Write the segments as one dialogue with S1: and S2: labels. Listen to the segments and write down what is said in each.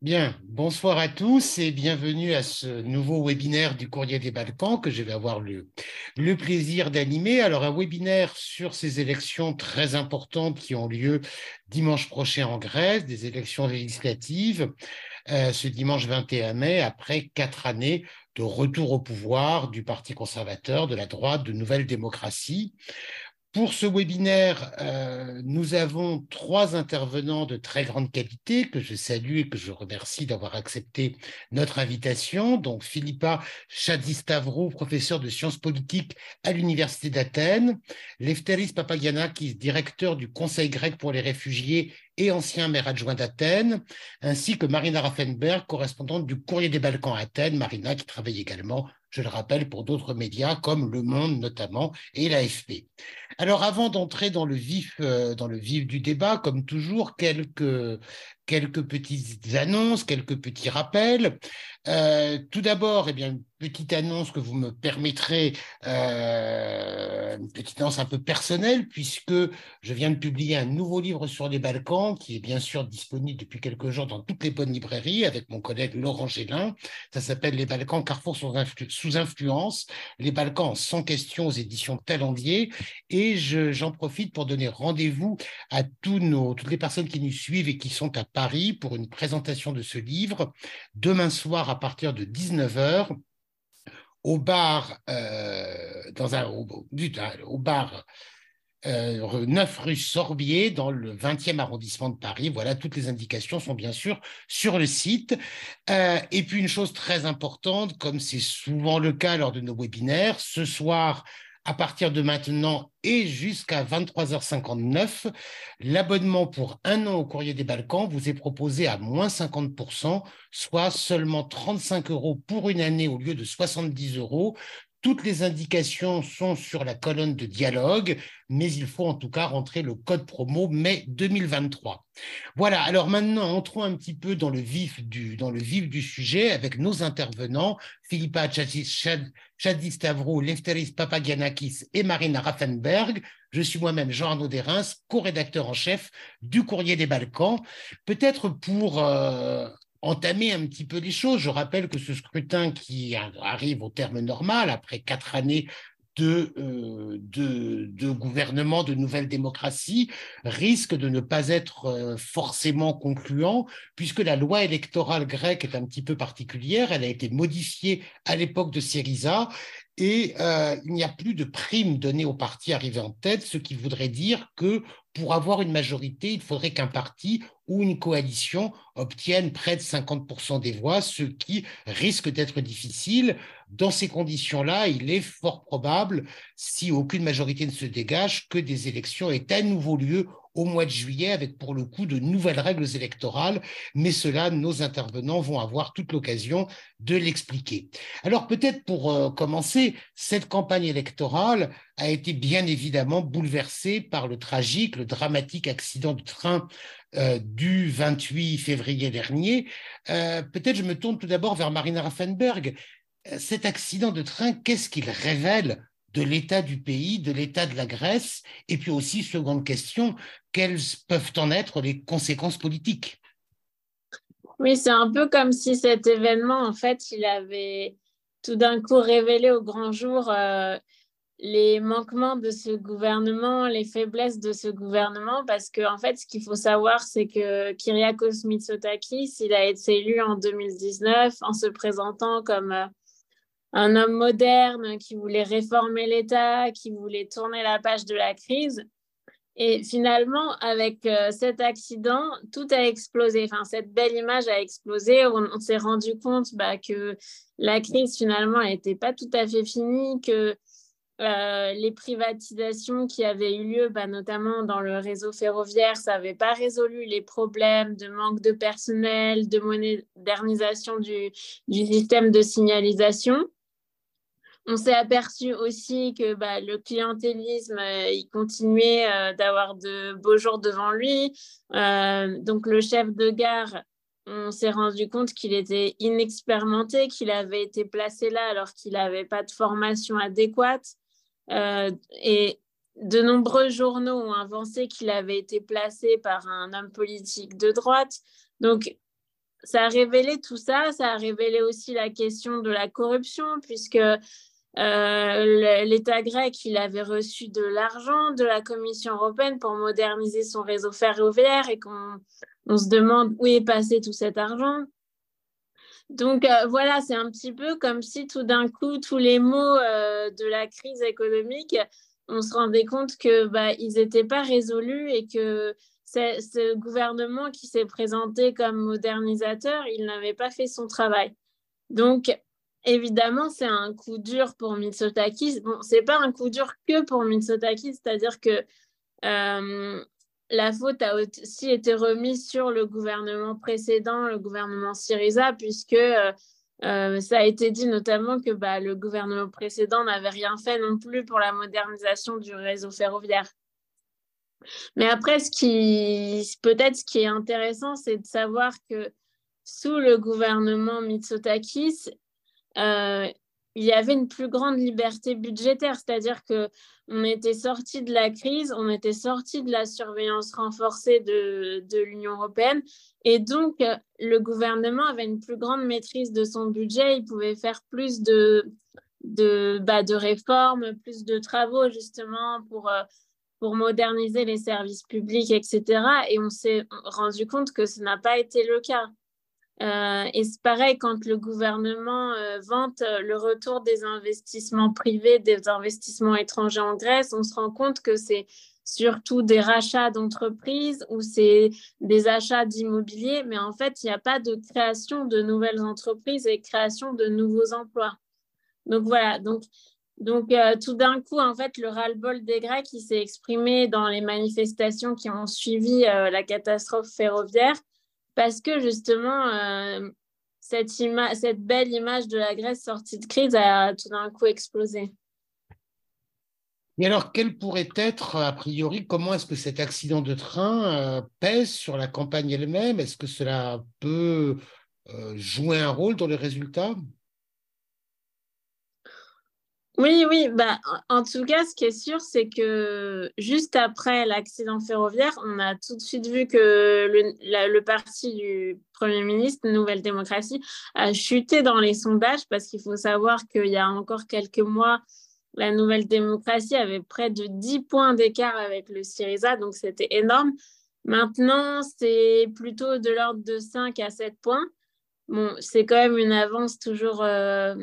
S1: Bien, bonsoir à tous et bienvenue à ce nouveau webinaire du Courrier des Balkans que je vais avoir le, plaisir d'animer. Alors, un webinaire sur ces élections très importantes qui ont lieu dimanche prochain en Grèce, des élections législatives, euh, ce dimanche 21 mai, après quatre années de retour au pouvoir du Parti conservateur, de la droite, de Nouvelle Démocratie. Pour ce webinaire, euh, nous avons trois intervenants de très grande qualité que je salue et que je remercie d'avoir accepté notre invitation. Donc, Philippa Chadistavrou, professeur de sciences politiques à l'Université d'Athènes, Lefteris Papagianakis, directeur du Conseil grec pour les réfugiés et ancien maire adjoint d'Athènes, ainsi que Marina Raffenberg, correspondante du Courrier des Balkans à Athènes. Marina qui travaille également je le rappelle, pour d'autres médias comme Le Monde notamment et l'AFP. Alors avant d'entrer dans le vif, euh, dans le vif du débat, comme toujours, quelques, quelques petites annonces, quelques petits rappels. Euh, tout d'abord, eh bien, une petite annonce que vous me permettrez, euh, une petite annonce un peu personnelle, puisque je viens de publier un nouveau livre sur les Balkans, qui est bien sûr disponible depuis quelques jours dans toutes les bonnes librairies, avec mon collègue Laurent Gélin. Ça s'appelle Les Balkans, Carrefour sous, influence, les Balkans sans question aux éditions Talendier. Et j'en profite pour donner rendez-vous à toutes les personnes qui nous suivent et qui sont à Paris pour une présentation de ce livre demain soir à partir de 19h au bar, euh, dans un, au, bar 9 euh, rue Sorbier dans le 20e arrondissement de Paris. Voilà, toutes les indications sont bien sûr sur le site. Euh, et puis une chose très importante, comme c'est souvent le cas lors de nos webinaires, ce soir, à partir de maintenant et jusqu'à 23h59, l'abonnement pour un an au Courrier des Balkans vous est proposé à moins 50%, soit seulement 35 euros pour une année au lieu de 70 euros. Toutes les indications sont sur la colonne de dialogue, mais il faut en tout cas rentrer le code promo mai 2023. Voilà, alors maintenant entrons un petit peu dans le vif du, dans le vif du sujet avec nos intervenants, Philippa Chadistavro, Lefteris Papagianakis et Marina Raffenberg. Je suis moi-même Jean-Arnaud Derins, co-rédacteur en chef du Courrier des Balkans. Peut-être pour euh, entamer un petit peu les choses. Je rappelle que ce scrutin qui arrive au terme normal, après quatre années de, euh, de, gouvernement de nouvelle démocratie risque de ne pas être euh, forcément concluant, puisque la loi électorale grecque est un petit peu particulière. Elle a été modifiée à l'époque de Syriza et euh, il n'y a plus de prime donnée au parti arrivé en tête, ce qui voudrait dire que pour avoir une majorité, il faudrait qu'un parti ou une coalition obtienne près de 50% des voix, ce qui risque d'être difficile. Dans ces conditions-là, il est fort probable, si aucune majorité ne se dégage, que des élections aient à nouveau lieu au mois de juillet avec pour le coup de nouvelles règles électorales, mais cela, nos intervenants vont avoir toute l'occasion de l'expliquer. Alors peut-être pour euh, commencer, cette campagne électorale a été bien évidemment bouleversée par le tragique, le dramatique accident de train euh, du 28 février dernier. Euh, peut-être je me tourne tout d'abord vers Marina Raffenberg. Cet accident de train, qu'est-ce qu'il révèle de l'état du pays, de l'état de la Grèce, et puis aussi, seconde question, quelles peuvent en être les conséquences politiques?
S2: Oui, c'est un peu comme si cet événement, en fait, il avait tout d'un coup révélé au grand jour euh, les manquements de ce gouvernement, les faiblesses de ce gouvernement, parce qu'en en fait, ce qu'il faut savoir, c'est que Kyriakos Mitsotakis, il a été élu en 2019 en se présentant comme euh, un homme moderne qui voulait réformer l'État, qui voulait tourner la page de la crise. Et finalement, avec euh, cet accident, tout a explosé. Enfin, cette belle image a explosé. On, s'est rendu compte bah, que la crise, finalement, n'était pas tout à fait finie, que euh, les privatisations qui avaient eu lieu, bah, notamment dans le réseau ferroviaire, ça n'avait pas résolu les problèmes de manque de personnel, de modernisation du système de signalisation. On s'est aperçu aussi que bah, le clientélisme, euh, il continuait euh, d'avoir de beaux jours devant lui. Euh, donc le chef de gare, on s'est rendu compte qu'il était inexpérimenté, qu'il avait été placé là alors qu'il n'avait pas de formation adéquate. et de nombreux journaux ont avancé qu'il avait été placé par un homme politique de droite. Donc ça a révélé tout ça, ça a révélé aussi la question de la corruption, puisque euh, l'État grec, il avait reçu de l'argent de la Commission européenne pour moderniser son réseau ferroviaire et qu'on on se demande où est passé tout cet argent. Donc euh, voilà, c'est un petit peu comme si tout d'un coup, tous les mots euh, de la crise économique, on se rendait compte que bah, n'étaient pas résolus et que ce gouvernement qui s'est présenté comme modernisateur, il n'avait pas fait son travail. Donc évidemment, c'est un coup dur pour Mitsotakis. Bon, c'est pas un coup dur que pour Mitsotakis, c'est-à-dire que euh, la faute a aussi été remise sur le gouvernement précédent, le gouvernement Syriza, puisque euh, euh, ça a été dit notamment que bah, le gouvernement précédent n'avait rien fait non plus pour la modernisation du réseau ferroviaire. Mais après, ce qui peut-être ce qui est intéressant, c'est de savoir que sous le gouvernement Mitsotakis, euh, il y avait une plus grande liberté budgétaire, c'est-à-dire que on était sorti de la crise, on était sorti de la surveillance renforcée de, de l'Union européenne, et donc le gouvernement avait une plus grande maîtrise de son budget, il pouvait faire plus de, de, bah, de réformes, plus de travaux justement pour, euh, pour moderniser les services publics, etc. Et on s'est rendu compte que ce n'a pas été le cas. Euh, et c'est pareil quand le gouvernement euh, vante euh, le retour des investissements privés, des investissements étrangers en Grèce, on se rend compte que c'est surtout des rachats d'entreprises ou c'est des achats d'immobilier, mais en fait, il n'y a pas de création de nouvelles entreprises et création de nouveaux emplois. Donc voilà, donc, tout d'un coup, en fait, le ras-le-bol des Grecs, qui s'est exprimé dans les manifestations qui ont suivi la catastrophe ferroviaire parce que justement, euh, cette, belle image de la Grèce sortie de crise a tout d'un coup explosé.
S1: Et alors, quel pourrait être, a priori, comment est-ce que cet accident de train euh, pèse sur la campagne elle-même? Est-ce que cela peut euh, jouer un rôle dans les résultats?
S2: Oui, oui, bah, en tout cas, ce qui est sûr, c'est que juste après l'accident ferroviaire, on a tout de suite vu que le, parti du Premier ministre, Nouvelle Démocratie, a chuté dans les sondages parce qu'il faut savoir qu'il y a encore quelques mois, la Nouvelle Démocratie avait près de 10 points d'écart avec le Syriza, donc c'était énorme. Maintenant, c'est plutôt de l'ordre de 5 à 7 points. Bon, c'est quand même une avance toujours... Euh,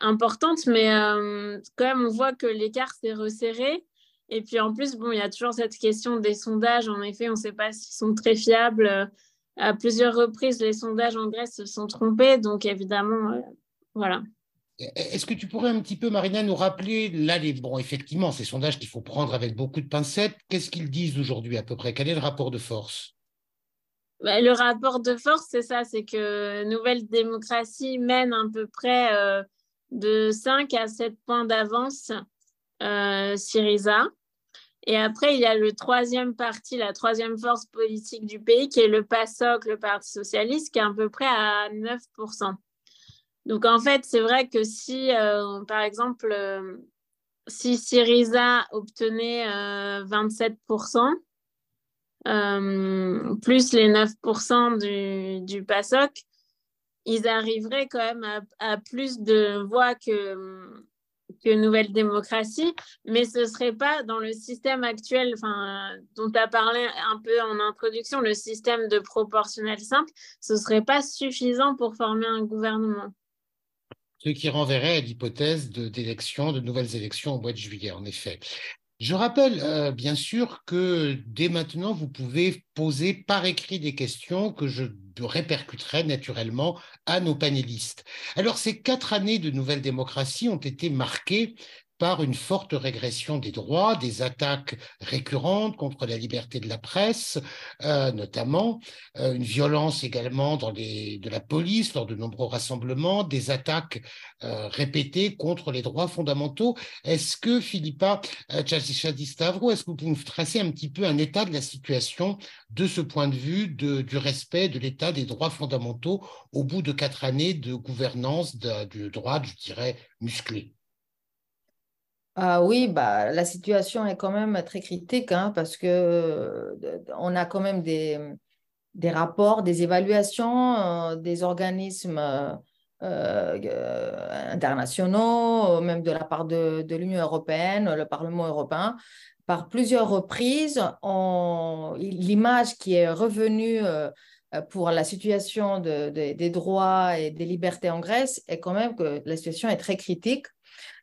S2: importante, mais euh, quand même, on voit que l'écart s'est resserré. Et puis en plus, bon, il y a toujours cette question des sondages. En effet, on ne sait pas s'ils sont très fiables. À plusieurs reprises, les sondages en Grèce se sont trompés. Donc évidemment, euh, voilà.
S1: Est-ce que tu pourrais un petit peu, Marina, nous rappeler, là, les, bon, effectivement, ces sondages qu'il faut prendre avec beaucoup de pincettes, qu'est-ce qu'ils disent aujourd'hui à peu près? Quel est le rapport de force?
S2: Bah, Le rapport de force, c'est ça, c'est que Nouvelle Démocratie mène à peu près euh, de 5 à 7 points d'avance euh, Syriza. Et après, il y a le troisième parti, la troisième force politique du pays, qui est le PASOK, le Parti socialiste, qui est à peu près à 9%. Donc, en fait, c'est vrai que si, euh, par exemple, euh, si Syriza obtenait 27%, plus les 9% du, du PASOK, ils arriveraient quand même à, plus de voix que, que Nouvelle Démocratie, mais ce ne serait pas dans le système actuel dont tu as parlé un peu en introduction, le système de proportionnel simple, ce ne serait pas suffisant pour former un gouvernement.
S1: Ce qui renverrait à l'hypothèse d'élections, de, de nouvelles élections au mois de juillet, en effet. Je rappelle euh, bien sûr que dès maintenant, vous pouvez poser par écrit des questions que je répercuterai naturellement à nos panélistes. Alors, ces quatre années de nouvelle démocratie ont été marquées par une forte régression des droits, des attaques récurrentes contre la liberté de la presse, euh, notamment, euh, une violence également de la police lors de nombreux rassemblements, des attaques euh, répétées contre les droits fondamentaux. Est-ce que, Philippa Tchadistavro, est-ce que vous pouvez nous tracer un petit peu un état de la situation de ce point de vue du respect de l'état des droits fondamentaux au bout de quatre années de gouvernance du droit, je dirais, musclé?
S3: Ah oui, bah, la situation est quand même très critique hein, parce que euh, on a quand même des, rapports, des évaluations des organismes internationaux, même de la part de l'Union européenne, le Parlement européen, par plusieurs reprises, l'image qui est revenue pour la situation des droits et des libertés en Grèce est quand même que la situation est très critique.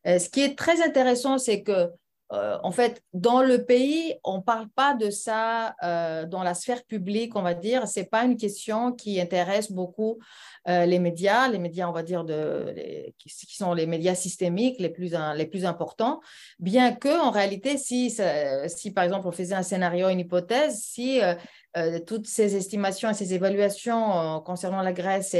S3: Ce qui est très intéressant, c'est que euh, en fait, dans le pays, on ne parle pas de ça euh, dans la sphère publique, on va dire. Ce n'est pas une question qui intéresse beaucoup euh, les médias, les médias, on va dire, qui, sont les médias systémiques les plus, les plus importants. Bien que, en réalité, si, si par exemple on faisait un scénario, une hypothèse, si toutes ces estimations et ces évaluations concernant la Grèce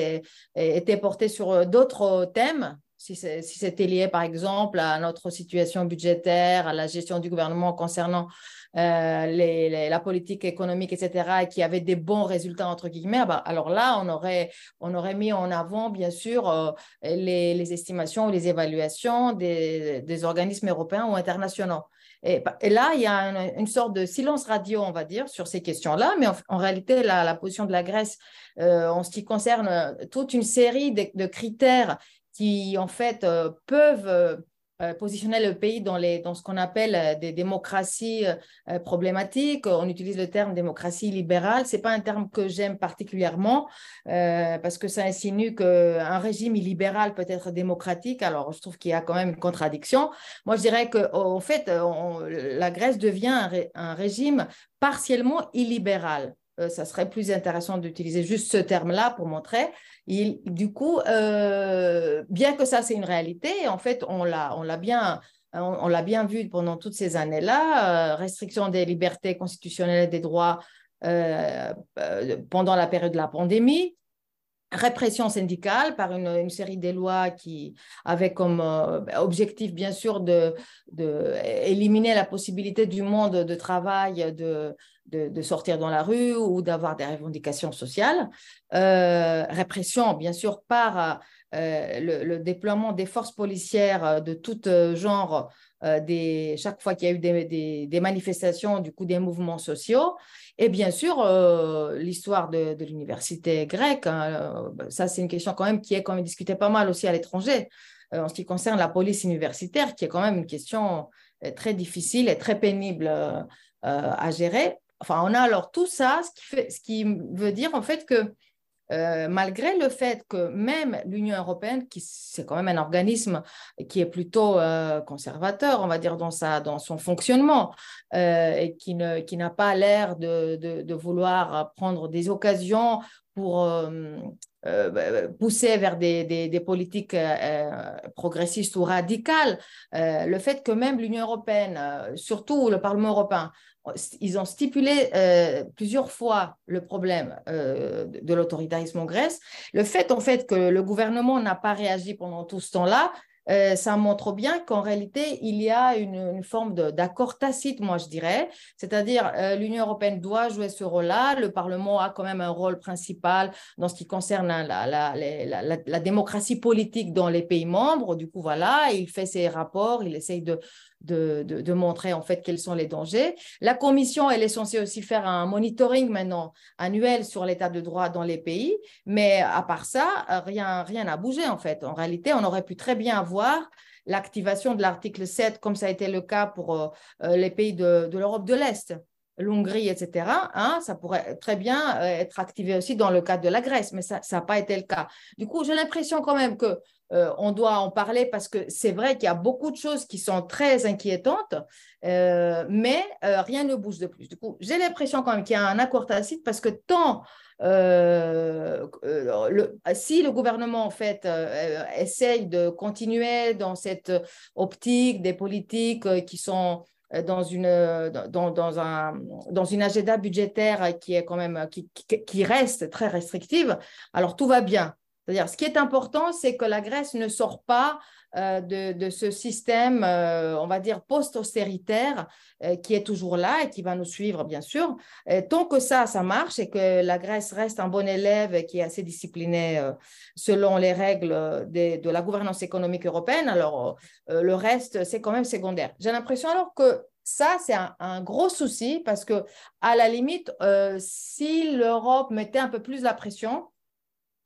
S3: étaient portées sur d'autres thèmes, si c'était lié, par exemple, à notre situation budgétaire, à la gestion du gouvernement concernant euh, la politique économique, etc., et qui avait des bons résultats, entre guillemets, ah bah, alors là, on aurait, on aurait mis en avant, bien sûr, euh, les, estimations ou les évaluations des, organismes européens ou internationaux. Et, là, il y a une, sorte de silence radio, on va dire, sur ces questions-là, mais en, réalité, la, position de la Grèce, euh, en ce qui concerne toute une série de critères qui, en fait, euh, peuvent euh, euh, positionner le pays dans, les, dans ce qu'on appelle des démocraties problématiques. On utilise le terme démocratie libérale. Ce n'est pas un terme que j'aime particulièrement parce que ça insinue qu'un régime illibéral peut être démocratique. Alors, je trouve qu'il y a quand même une contradiction. Moi, je dirais qu'en fait, la Grèce devient un régime partiellement illibéral. Euh, ça serait plus intéressant d'utiliser juste ce terme-là pour montrer. Du coup, euh, bien que ça, c'est une réalité, en fait, on l'a, on l'a bien, on, l'a bien vu pendant toutes ces années-là, euh, restriction des libertés constitutionnelles et des droits pendant la période de la pandémie, répression syndicale par une, série de lois qui avaient comme objectif, bien sûr, de, de, la possibilité du monde de travail de, de, sortir dans la rue ou d'avoir des revendications sociales. Euh, répression, bien sûr, par euh, le, déploiement des forces policières de tout genre euh, chaque fois qu'il y a eu des, manifestations, du coup des mouvements sociaux. Et bien sûr, l'histoire de, l'université grecque, hein, ça c'est une question quand même qui est quand même discutée pas mal aussi à l'étranger en ce qui concerne la police universitaire, qui est quand même une question très difficile et très pénible à gérer. Enfin, on a alors tout ça, ce qui, fait, ce qui veut dire en fait que euh, malgré le fait que même l'Union européenne, qui c'est quand même un organisme qui est plutôt euh, conservateur, on va dire, dans, sa, dans son fonctionnement, euh, et qui, ne, qui n'a pas l'air de, de, vouloir prendre des occasions pour pousser vers des, des politiques progressistes ou radicales, le fait que même l'Union européenne, surtout le Parlement européen, ils ont stipulé euh, plusieurs fois le problème euh, de l'autoritarisme en Grèce. Le fait, en fait, que le gouvernement n'a pas réagi pendant tout ce temps-là, euh, ça montre bien qu'en réalité, il y a une, forme d'accord tacite, moi je dirais. C'est-à-dire, l'Union européenne doit jouer ce rôle-là. Le Parlement a quand même un rôle principal dans ce qui concerne la, la, démocratie politique dans les pays membres. Du coup, voilà, il fait ses rapports, il essaye de, de, montrer en fait quels sont les dangers. La commission, elle est censée aussi faire un monitoring maintenant annuel sur l'état de droit dans les pays, mais à part ça, rien rien n'a bougé en fait. En réalité, on aurait pu très bien avoir l'activation de l'article 7, comme ça a été le cas pour euh, euh, les pays de, l'Europe de l'Est l'Hongrie, etc., hein, ça pourrait très bien euh, être activé aussi dans le cas de la Grèce, mais ça n'a pas été le cas. Du coup, j'ai l'impression quand même que euh, on doit en parler parce que c'est vrai qu'il y a beaucoup de choses qui sont très inquiétantes, euh, mais euh, rien ne bouge de plus. Du coup, j'ai l'impression quand même qu'il y a un accord tacite parce que tant si le gouvernement en fait essaye de continuer dans cette optique des politiques qui sont dans une, agenda budgétaire qui est quand même qui reste très restrictive, alors tout va bien. Ce qui est important, c'est que la Grèce ne sort pas euh, de, ce système, euh, on va dire, post-austéritaire euh, qui est toujours là et qui va nous suivre, bien sûr. tant que ça, ça marche et que la Grèce reste un bon élève qui est assez discipliné selon les règles de, la gouvernance économique européenne, alors le reste, c'est quand même secondaire. J'ai l'impression alors que ça, c'est un, gros souci parce que, à la limite, si l'Europe mettait un peu plus la pression,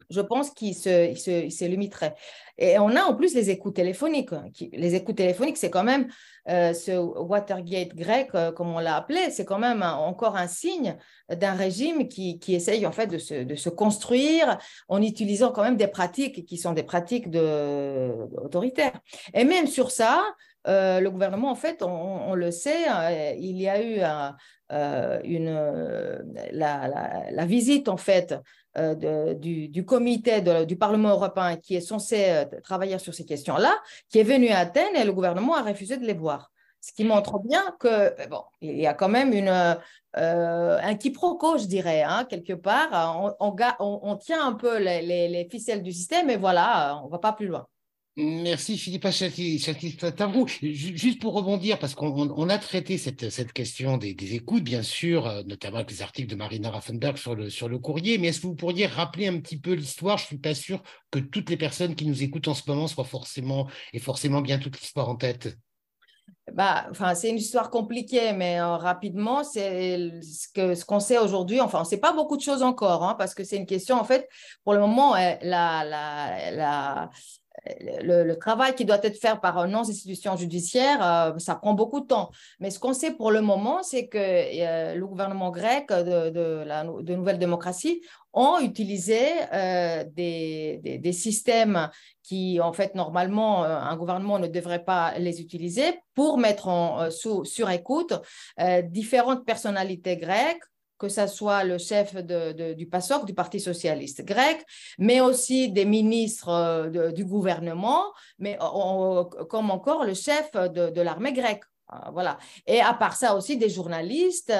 S3: je pense qu'il se, il se, limiterait. Et on a en plus les écoutes téléphoniques. Hein, les écoutes téléphoniques, c'est quand même euh, ce Watergate grec, euh, comme on l'a appelé, c'est quand même encore un signe d'un régime qui, qui, essaye en fait de se, de se, construire en utilisant quand même des pratiques qui sont des pratiques de, autoritaires. Et même sur ça, euh, le gouvernement, en fait, on, le sait, il y a eu une, la, la, visite, en fait, euh, du, comité du Parlement européen qui est censé euh, travailler sur ces questions-là, qui est venu à Athènes et le gouvernement a refusé de les voir. Ce qui montre bien que euh, bon, il y a quand même une, un quiproquo, je dirais, hein, quelque part. On, on, tient un peu les, les, ficelles du système et voilà, on ne va pas plus loin.
S1: Merci Philippe Tavrou. Juste pour rebondir, parce qu'on a traité cette, question des, écoutes, bien sûr, euh, notamment avec les articles de Marina Raffenberg sur le, courrier, mais est-ce que vous pourriez rappeler un petit peu l'histoire? Je ne suis pas sûr que toutes les personnes qui nous écoutent en ce moment soient forcément, et forcément bien toute l'histoire en tête.
S3: Bah, enfin, c'est une histoire compliquée, mais euh, rapidement, c'est ce qu'on sait aujourd'hui. Enfin, on ne sait pas beaucoup de choses encore, hein, parce que c'est une question, en fait, pour le moment, la, le, travail qui doit être fait par nos institutions judiciaires, euh, ça prend beaucoup de temps. Mais ce qu'on sait pour le moment, c'est que euh, le gouvernement grec de, la Nouvelle Démocratie ont utilisé euh, des, des, systèmes qui, en fait, normalement, un gouvernement ne devrait pas les utiliser pour mettre en, sous, sur écoute différentes personnalités grecques que ce soit le chef du PASOK, du Parti socialiste grec, mais aussi des ministres euh, du gouvernement, mais comme encore le chef de, l'armée grecque. Ah, voilà. Et à part ça aussi, des journalistes,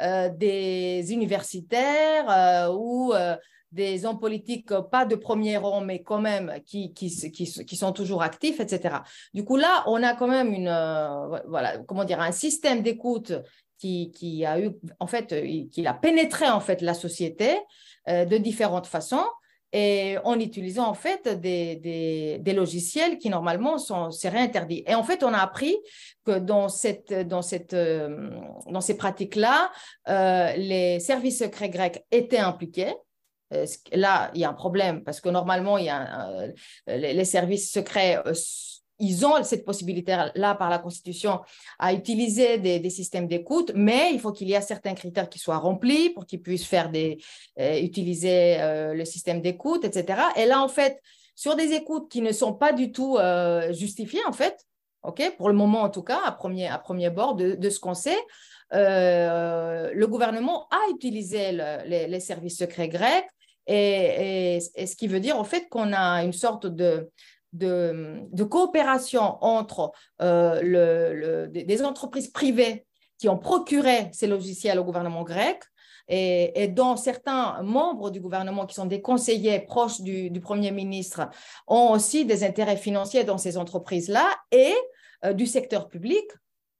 S3: euh, des universitaires ou euh, des hommes politiques, pas de premier rang, mais quand même qui, qui, qui, sont toujours actifs, etc. Du coup, là, on a quand même une, voilà, comment dire, un système d'écoute qui, a eu, en fait, euh, qui a pénétré en fait la société euh, de différentes façons et en utilisant en fait des, des, logiciels qui normalement sont seraient interdits. Et en fait, on a appris que dans, cette, dans, cette, euh, dans ces pratiques-là, les services secrets grecs étaient impliqués. Là, il y a un problème parce que normalement, il y a les, services secrets ils ont cette possibilité-là par la Constitution à utiliser des, systèmes d'écoute, mais il faut qu'il y ait certains critères qui soient remplis pour qu'ils puissent faire des, euh, utiliser euh, le système d'écoute, etc. Et là, en fait, sur des écoutes qui ne sont pas du tout euh, justifiées, en fait, pour le moment en tout cas, à premier, à premier bord de, ce qu'on sait, le gouvernement a utilisé les, services secrets grecs et, ce qui veut dire en fait qu'on a une sorte de, coopération entre euh, des entreprises privées qui ont procuré ces logiciels au gouvernement grec et, dont certains membres du gouvernement qui sont des conseillers proches du, Premier ministre ont aussi des intérêts financiers dans ces entreprises-là et euh, du secteur public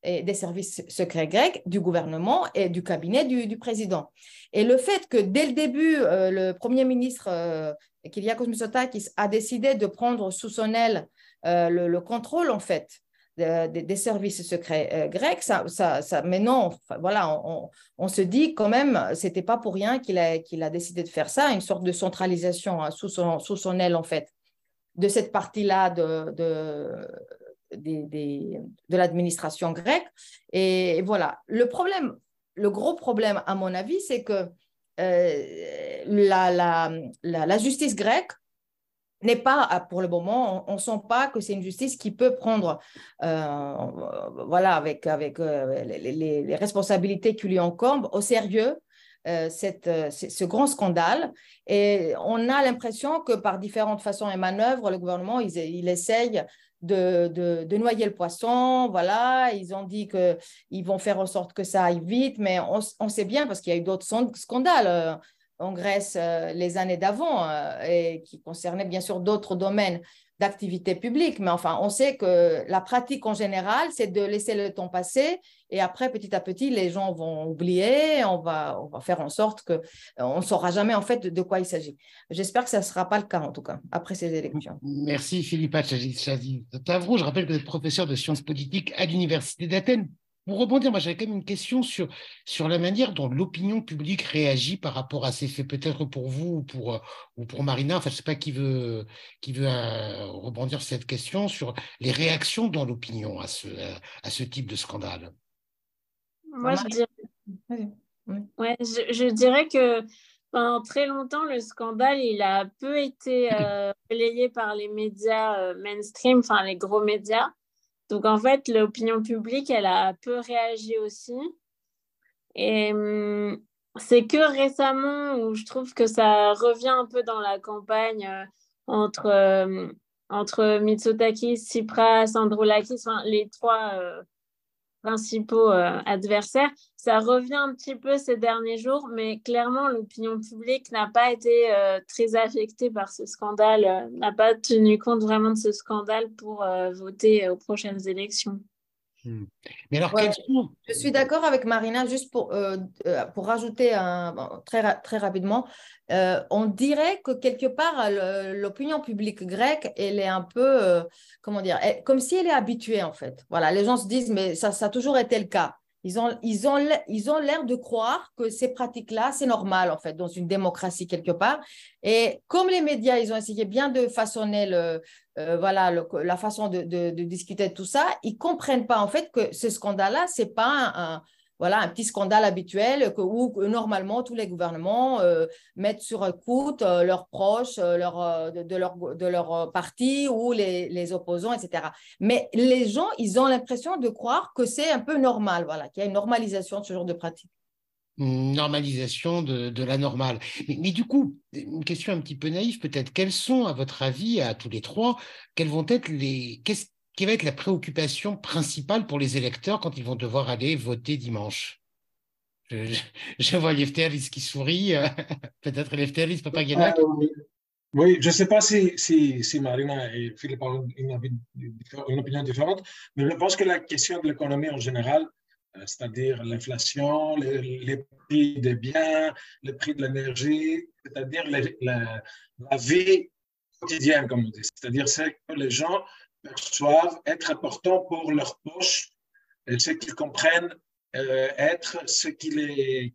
S3: et des services secrets grecs, du gouvernement et du cabinet du, président. Et le fait que dès le début, euh, le Premier ministre euh, Kyriakos Mitsotakis a décidé de prendre sous son aile euh, le, contrôle, en fait, des services secrets euh, grecs, ça, ça, mais non, voilà, on, se dit quand même, c'était pas pour rien qu'il a, qu'il a décidé de faire ça, une sorte de centralisation hein, sous, son, sous son aile, en fait, de cette partie-là de, de l'administration grecque. Et voilà, le problème, le gros problème, à mon avis, c'est que euh, la, la, la, justice grecque n'est pas, pour le moment, on ne sent pas que c'est une justice qui peut prendre, euh, voilà, avec, avec euh, les, responsabilités qui lui incombent au sérieux cette, ce grand scandale. Et on a l'impression que par différentes façons et manœuvres, le gouvernement, il, il essaye de, de, noyer le poisson. Voilà, ils ont dit qu'ils vont faire en sorte que ça aille vite, mais on, sait bien parce qu'il y a eu d'autres scandales euh, en Grèce euh, les années d'avant euh, et qui concernaient bien sûr d'autres domaines d'activité publique. Mais enfin, on sait que la pratique en général, c'est de laisser le temps passer et après, petit à petit, les gens vont oublier, on va, on va faire en sorte qu'on euh, ne saura jamais en fait de, quoi il s'agit. J'espère que ça ne sera pas le cas en tout cas, après ces élections.
S1: Merci Philippe Tavrou. Je rappelle que vous êtes professeur de sciences politiques à l'Université d'Athènes. Pour rebondir, moi j'avais quand même une question sur, sur la manière dont l'opinion publique réagit par rapport à ces faits, peut-être pour vous ou pour, ou pour Marina, enfin je ne sais pas qui veut, qui veut euh, rebondir sur cette question, sur les réactions dans l'opinion à ce, à ce type de scandale.
S2: Moi je dirais, ouais, je, je dirais que pendant très longtemps, le scandale, il a peu été euh, relayé par les médias euh, mainstream, enfin les gros médias. Donc en fait, l'opinion publique, elle a peu réagi aussi. Et hum, c'est que récemment où je trouve que ça revient un peu dans la campagne euh, entre, entre Mitsotakis, Tsipras, Androulakis, les trois principaux euh, adversaires. Ça revient un petit peu ces derniers jours, mais clairement, l'opinion publique n'a pas été euh, très affectée par ce scandale, euh, n'a pas tenu compte vraiment de ce scandale pour voter aux prochaines élections.
S3: Hmm. Mais alors, Je suis d'accord avec Marina, juste pour, euh, euh, pour rajouter un, très, très rapidement, euh, on dirait que quelque part, l'opinion publique grecque, elle est un peu, comment dire, comme si elle est habituée en fait. Voilà, les gens se disent, mais ça, ça a toujours été le cas. Ils ont, ils ont, ils ont l'air de croire que ces pratiques-là, c'est normal, en fait, dans une démocratie quelque part. Et comme les médias, ils ont essayé bien de façonner euh, voilà, la façon de, discuter de tout ça, ils comprennent pas, en fait, que ce scandale-là, c'est pas un, voilà, un petit scandale habituel que, où normalement tous les gouvernements euh, mettent sur écoute euh, leurs proches leur, de, leur, de parti ou les, opposants, etc. Mais les gens, ils ont l'impression de croire que c'est un peu normal, voilà, qu'il y a une normalisation de ce genre de pratique
S1: normalisation de, la normale. Mais, du coup, une question un petit peu naïve peut-être, quelles sont, à votre avis, à tous les trois, quelles vont être les, qui va être la préoccupation principale pour les électeurs quand ils vont devoir aller voter dimanche? Je, je, vois Lefteris qui sourit, peut-être Lefteris, Papa Guénac?
S4: oui, je ne sais pas si, si, si, Marina et Philippe ont une, une opinion différente, mais je pense que la question de l'économie en général, euh, c'est-à-dire l'inflation, les, prix des biens, le prix de l'énergie, c'est-à-dire la, vie quotidienne, comme on dit. C'est-à-dire ce que les gens perçoivent être important pour leur poche et ce qu'ils comprennent euh, être ce qui les,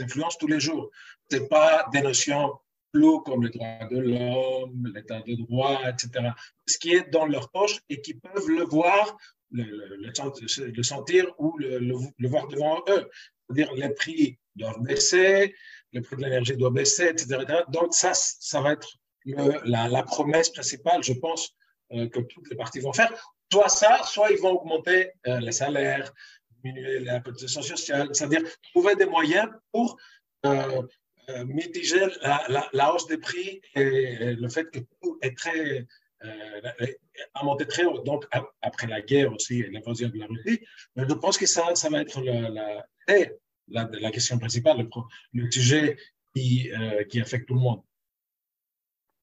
S4: influence tous les jours. Ce n'est pas des notions floues comme les droits de l'homme, l'état de droit, etc. Ce qui est dans leur poche et qui peuvent le voir le, sentir ou le, voir devant eux. C'est-à-dire les prix doivent baisser, le prix de l'énergie doit baisser, etc., Donc ça, ça va être la, promesse principale, je pense, euh, que toutes les parties vont faire. Soit ça, soit ils vont augmenter euh, les salaires, diminuer la cotisation sociale, c'est-à-dire trouver des moyens pour euh, mitiger la, hausse des prix et, le fait que tout est très a monté très haut. Donc, après la guerre aussi et l'invasion de la Russie, je pense que ça, ça va être la, la, la, question principale, le, le sujet qui, euh, qui, affecte tout le monde.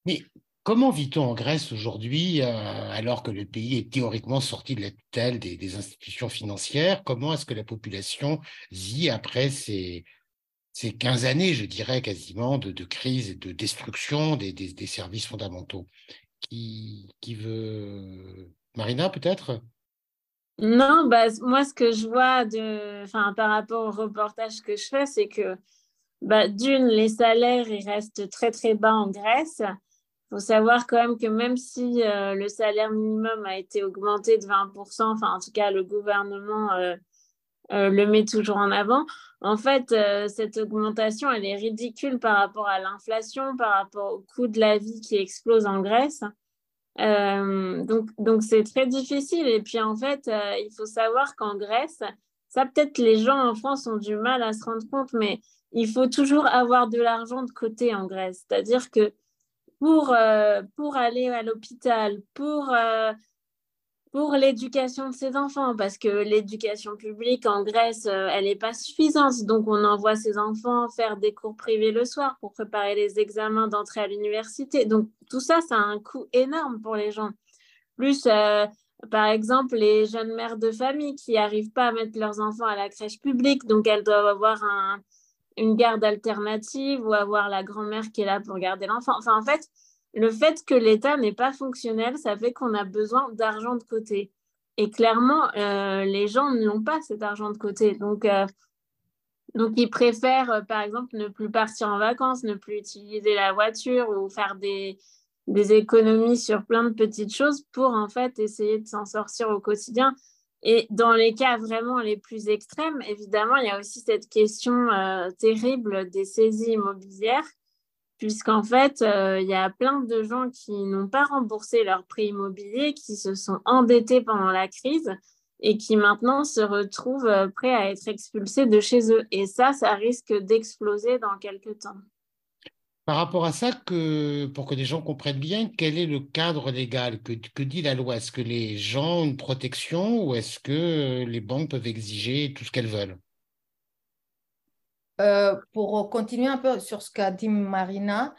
S1: Mais comment vit-on en Grèce aujourd'hui, euh, alors que le pays est théoriquement sorti de la tutelle des, institutions financières? Comment est-ce que la population vit après ces, ces 15 années, je dirais quasiment, de, crise et de destruction des, services fondamentaux? Qui, qui veut. Marina, peut-être?
S2: Non, bah, moi, ce que je vois de, par rapport au reportage que je fais, c'est que bah, d'une, les salaires ils restent très très bas en Grèce. Il faut savoir quand même que même si euh, le salaire minimum a été augmenté de 20%, enfin en tout cas le gouvernement euh, euh, le met toujours en avant, en fait cette augmentation elle est ridicule par rapport à l'inflation, par rapport au coût de la vie qui explose en Grèce. Donc, donc c'est très difficile. Et puis, en fait, il faut savoir qu'en Grèce, ça, peut-être les gens en France ont du mal à se rendre compte, mais il faut toujours avoir de l'argent de côté en Grèce. C'est-à-dire que pour, euh, pour aller à l'hôpital, pour pour l'éducation de ses enfants, parce que l'éducation publique en Grèce, euh, elle n'est pas suffisante. Donc, on envoie ses enfants faire des cours privés le soir pour préparer les examens d'entrée à l'université. Donc, tout ça, ça a un coût énorme pour les gens. Plus, euh, par exemple, les jeunes mères de famille qui n'arrivent pas à mettre leurs enfants à la crèche publique, donc elles doivent avoir une garde alternative ou avoir la grand-mère qui est là pour garder l'enfant. Enfin, en fait, le fait que l'État n'est pas fonctionnel, ça fait qu'on a besoin d'argent de côté. Et clairement, les gens ne l'ont pas cet argent de côté. Donc, donc, ils préfèrent, par exemple, ne plus partir en vacances, ne plus utiliser la voiture ou faire des, des économies sur plein de petites choses pour en fait essayer de s'en sortir au quotidien. Et dans les cas vraiment les plus extrêmes, évidemment, il y a aussi cette question euh, terrible des saisies immobilières, puisqu'en fait, euh, il y a plein de gens qui n'ont pas remboursé leur prix immobilier, qui se sont endettés pendant la crise et qui maintenant se retrouvent euh, prêts à être expulsés de chez eux. Et ça, ça risque d'exploser dans quelques temps.
S1: Par rapport à ça, que, pour que les gens comprennent bien, quel est le cadre légal? Que, que dit la loi? Est-ce que les gens ont une protection ou est-ce que les banques peuvent exiger tout ce qu'elles veulent?
S3: Euh, Pour continuer un peu sur ce qu'a dit Marina,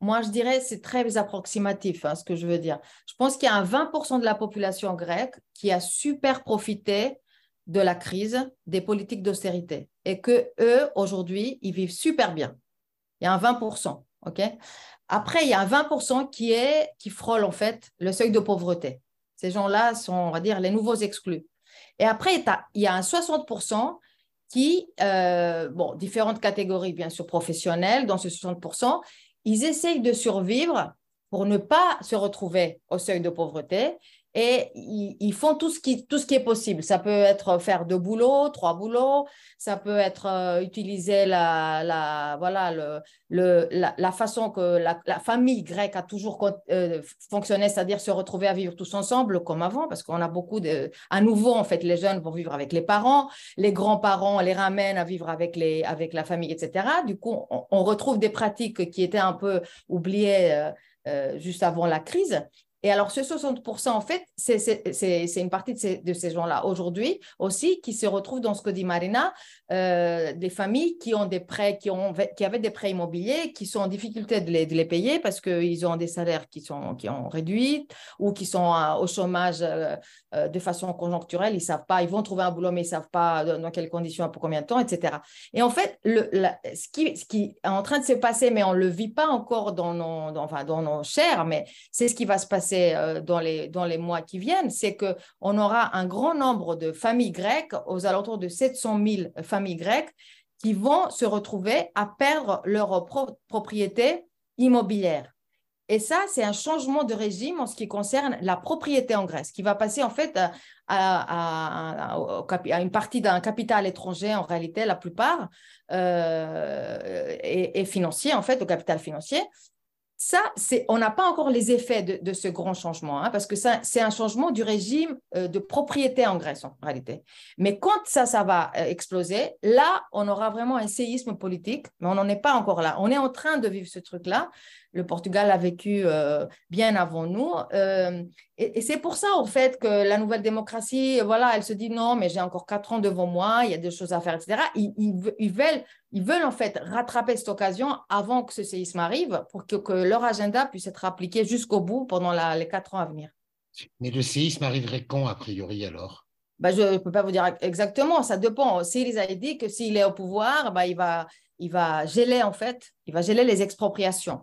S3: moi je dirais c'est très approximatif hein, ce que je veux dire. Je pense qu'il y a un 20% de la population grecque qui a super profité de la crise des politiques d'austérité et que eux aujourd'hui ils vivent super bien. Il y a un 20%. OK? Après, il y a un 20% qui, est, qui frôle en fait le seuil de pauvreté. Ces gens-là sont, on va dire, les nouveaux exclus. Et après, il y a un 60% qui, euh, bon, différentes catégories, bien sûr, professionnelles, dans ce 60%, ils essayent de survivre pour ne pas se retrouver au seuil de pauvreté et ils, font tout ce, qui, tout ce qui est possible. Ça peut être faire deux boulots, trois boulots, ça peut être euh, utiliser la, la, voilà, le, le, la, façon que la, famille grecque a toujours euh, fonctionné, c'est-à-dire se retrouver à vivre tous ensemble comme avant, parce qu'on a beaucoup de... À nouveau, en fait, les jeunes vont vivre avec les parents, les grands-parents les ramènent à vivre avec, les, avec la famille, etc. Du coup, on, retrouve des pratiques qui étaient un peu oubliées. Euh, juste avant la crise. Et alors, ce 60%, en fait, c'est une partie de ces, gens-là aujourd'hui aussi qui se retrouvent dans ce que dit Marina, euh, des familles qui ont des prêts, qui, ont, avaient des prêts immobiliers, qui sont en difficulté de les, payer parce qu'ils ont des salaires qui, sont, ont réduit ou qui sont euh, au chômage euh, de façon conjoncturelle. Ils savent pas, ils vont trouver un boulot, mais ils savent pas dans quelles conditions, pour combien de temps, etc. Et en fait, ce, qui, est en train de se passer, mais on ne le vit pas encore dans nos, dans, dans nos chairs, mais c'est ce qui va se passer euh, dans les, dans les mois qui viennent, c'est qu'on aura un grand nombre de familles grecques, aux alentours de 700 000 familles grecques, qui vont se retrouver à perdre leur propriété immobilière. Et ça, c'est un changement de régime en ce qui concerne la propriété en Grèce, qui va passer en fait à, une partie d'un capital étranger, en réalité, la plupart, euh, et, financier, en fait, au capital financier, ça, on n'a pas encore les effets de, ce grand changement, hein, parce que c'est un changement du régime euh, de propriété en Grèce, en réalité. Mais quand ça, ça va euh, exploser, là, on aura vraiment un séisme politique, mais on n'en est pas encore là. On est en train de vivre ce truc-là, le Portugal a vécu euh, bien avant nous. Et, c'est pour ça, en fait, que la nouvelle démocratie, voilà, elle se dit non, mais j'ai encore quatre ans devant moi, il y a des choses à faire, etc. Ils, veulent, ils veulent, en fait, rattraper cette occasion avant que ce séisme arrive pour que, leur agenda puisse être appliqué jusqu'au bout pendant les quatre ans à venir.
S1: Mais le séisme arriverait quand, a priori, alors?
S3: Bah, Je ne peux pas vous dire exactement, ça dépend. Syriza a dit que s'il est au pouvoir, bah, il, va, il va geler, en fait, il va geler les expropriations.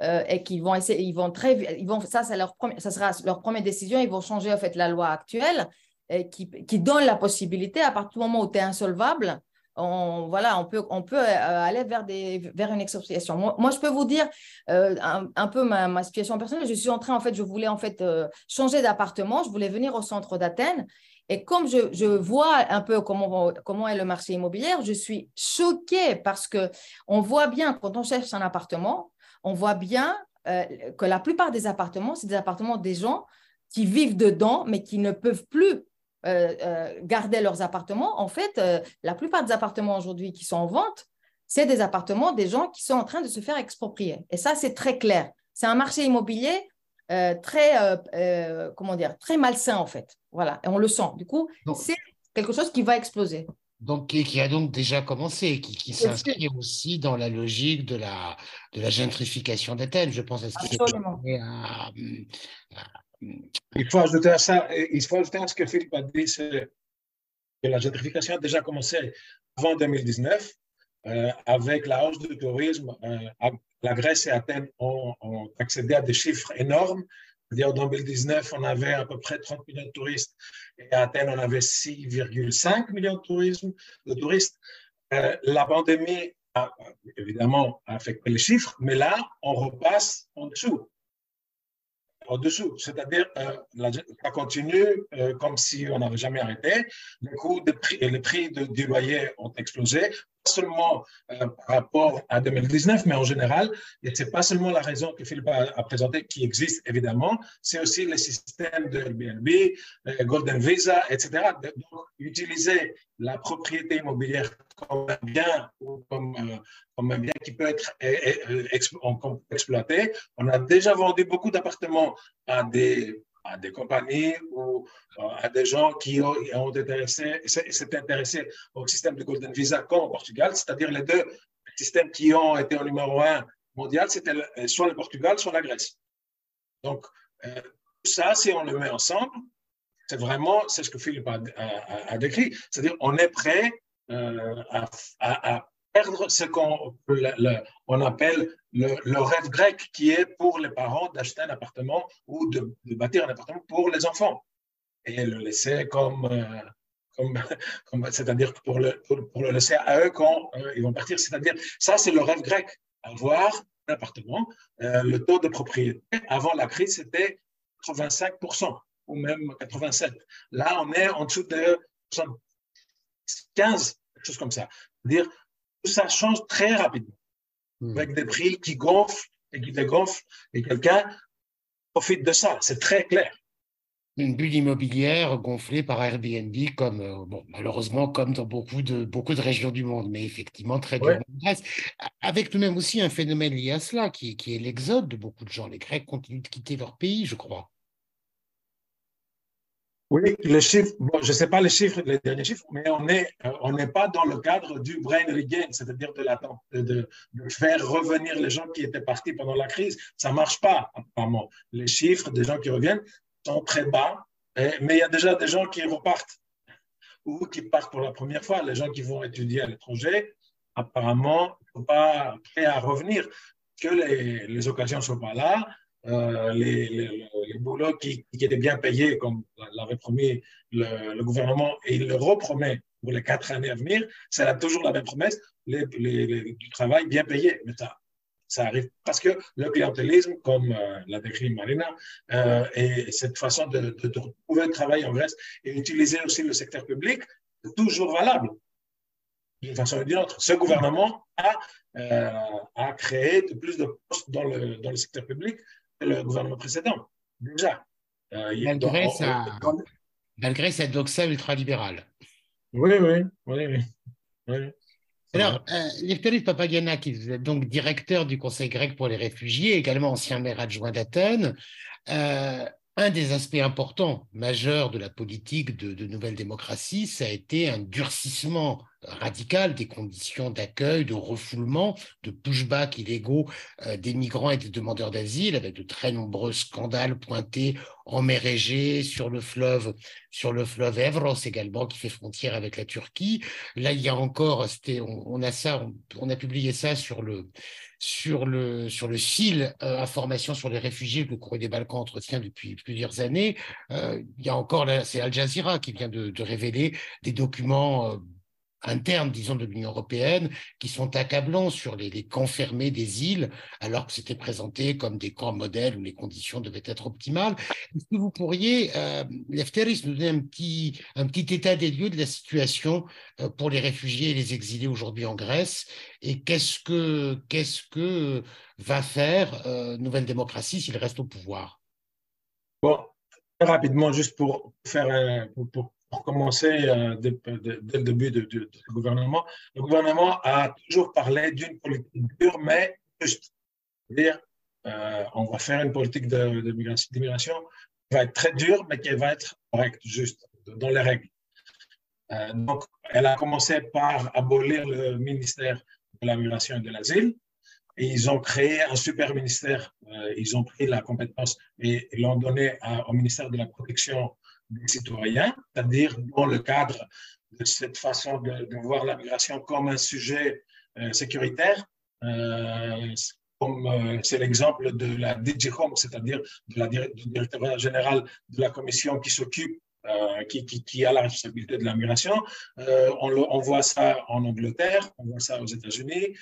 S3: Euh, et qu'ils vont essayer, ils vont très, ils vont, ça, leur ça sera leur première décision. Ils vont changer en fait la loi actuelle et qui, qui donne la possibilité à partir du moment où tu es insolvable, on, voilà, on peut, on peut euh, aller vers, des, vers une expropriation. Moi, je peux vous dire euh, un, peu ma, situation personnelle. Je suis en train, en fait, je voulais en fait changer d'appartement. Je voulais venir au centre d'Athènes. Et comme je, je, vois un peu comment, comment est le marché immobilier, je suis choquée parce que on voit bien quand on cherche un appartement, on voit bien euh, que la plupart des appartements, c'est des appartements des gens qui vivent dedans, mais qui ne peuvent plus euh, euh, garder leurs appartements. En fait, la plupart des appartements aujourd'hui qui sont en vente, c'est des appartements des gens qui sont en train de se faire exproprier. Et ça, c'est très clair. C'est un marché immobilier très, comment dire, très malsain, en fait. Voilà, et on le sent. Du coup, c'est quelque chose qui va exploser
S1: donc, qui a donc déjà commencé, qui, qui s'inscrit aussi dans la logique de la, de la gentrification d'Athènes. Je pense à ce qui
S4: à, Il faut ajouter à ça, il faut ajouter à ce que Philippe a dit, c'est que la gentrification a déjà commencé avant 2019, euh, avec la hausse du tourisme. Euh, la Grèce et Athènes ont, accédé à des chiffres énormes En 2019, on avait à peu près 30 millions de touristes et à Athènes, on avait 6,5 millions de, touristes. Euh, la pandémie a évidemment affecté les chiffres, mais là, on repasse en dessous au-dessous. C'est-à-dire, euh, ça continue euh, comme si on n'avait jamais arrêté. Le coût de prix, les prix de, du loyer ont explosé, seulement euh, par rapport à 2019, mais en général. Et ce n'est pas seulement la raison que Philippe a, présentée, qui existe évidemment, c'est aussi les systèmes de Airbnb, euh, Golden Visa, etc. Donc, utiliser la propriété immobilière comme un bien comme, euh, comme un bien qui peut être exploité. On a déjà vendu beaucoup d'appartements à des, à des compagnies ou à des gens qui ont, ont intéressé, s'est intéressés au système de Golden Visa comme au Portugal, c'est-à-dire les deux systèmes qui ont été au numéro un mondial, c'était soit le Portugal, soit la Grèce. Donc, euh, ça, si on le met ensemble, c'est vraiment, ce que Philippe a, décrit, c'est-à-dire on est prêt euh, à, à, perdre ce qu'on on appelle le, rêve grec, qui est pour les parents d'acheter un appartement ou de, bâtir un appartement pour les enfants et le laisser comme, euh, comme, c'est-à-dire pour le, pour, le laisser à eux quand euh, ils vont partir. C'est-à-dire, ça, c'est le rêve grec, avoir un appartement. Euh, le taux de propriété avant la crise, c'était 85% ou même 87%. Là, on est en dessous de 15, quelque chose comme ça. C'est-à-dire, ça change très rapidement, hmm. avec des prix qui gonflent et qui dégonflent, et quelqu'un profite de ça, c'est très clair.
S1: Une bulle immobilière gonflée par Airbnb, comme euh, bon, malheureusement comme dans beaucoup de, beaucoup de régions du monde, mais effectivement très dur avec tout de même aussi un phénomène lié à cela, qui, qui est l'exode de beaucoup de gens. Les Grecs continuent de quitter leur pays, je crois.
S4: Oui, les chiffres, je ne sais pas les chiffres, les derniers chiffres, mais on n'est euh, on n'est pas dans le cadre du brain regain, c'est-à-dire de, de, faire revenir les gens qui étaient partis pendant la crise. Ça ne marche pas, apparemment. Les chiffres des gens qui reviennent sont très bas, mais il y a déjà des gens qui repartent ou qui partent pour la première fois. Les gens qui vont étudier à l'étranger, apparemment, ne sont pas prêts à revenir, que les, les occasions ne sont pas là euh, les, les, boulots qui, qui, étaient bien payés, comme l'avait promis le, le, gouvernement, et il le repromet pour les quatre années à venir, c'est toujours la même promesse, les, du travail bien payé. Mais ça, ça arrive parce que le clientélisme, comme euh, l'a décrit Marina, euh, et cette façon de, trouver un travail en Grèce et utiliser aussi le secteur public, est toujours valable d'une façon ou d'une autre. Ce gouvernement a, a créé de plus de postes dans le, dans le secteur public le gouvernement précédent, déjà.
S1: Euh, malgré, sa, malgré cette doxa ultralibérale.
S4: Oui, oui, oui. oui.
S1: Alors, euh, Lefteris Papagana, qui est donc directeur du Conseil grec pour les réfugiés, également ancien maire adjoint d'Athènes, euh, un des aspects importants, majeurs de la politique de, de nouvelle démocratie, ça a été un durcissement radical des conditions d'accueil, de refoulement, de pushback illégaux euh, des migrants et des demandeurs d'asile, avec de très nombreux scandales pointés en mer Égée, sur le fleuve, sur le fleuve Evros également, qui fait frontière avec la Turquie. Là, il y a encore, on, on, a ça, on, a publié ça sur le sur le sur le euh, information sur les réfugiés que le Courrier des Balkans entretient depuis plusieurs années. Euh, il y a encore, c'est Al Jazeera qui vient de, révéler des documents internes, disons, de l'Union européenne, qui sont accablants sur les, camps fermés des îles, alors que c'était présenté comme des camps modèles où les conditions devaient être optimales. Est-ce que vous pourriez, euh, Lefteris, nous donner un petit, état des lieux de la situation euh, pour les réfugiés et les exilés aujourd'hui en Grèce? Et qu'est-ce que, va faire euh, Nouvelle Démocratie s'il reste au pouvoir?
S4: Bon, rapidement, juste pour faire pour pour commencer euh, dès, le début du gouvernement, le gouvernement a toujours parlé d'une politique dure mais juste. C'est-à-dire, euh, on va faire une politique d'immigration qui va être très dure, mais qui va être correcte, juste, dans les règles. Euh, donc, elle a commencé par abolir le ministère de la migration et de l'asile. Ils ont créé un super ministère. Ils ont pris la compétence et l'ont donné au ministère de la protection des citoyens, c'est-à-dire dans le cadre de cette façon de, voir la migration comme un sujet euh, sécuritaire. Euh, comme euh, c'est l'exemple de la DG Home, c'est-à-dire de la, du directeur général de la commission qui s'occupe qui, qui, qui, a la responsabilité de la migration. On, on, voit ça en Angleterre, on voit ça aux États-Unis.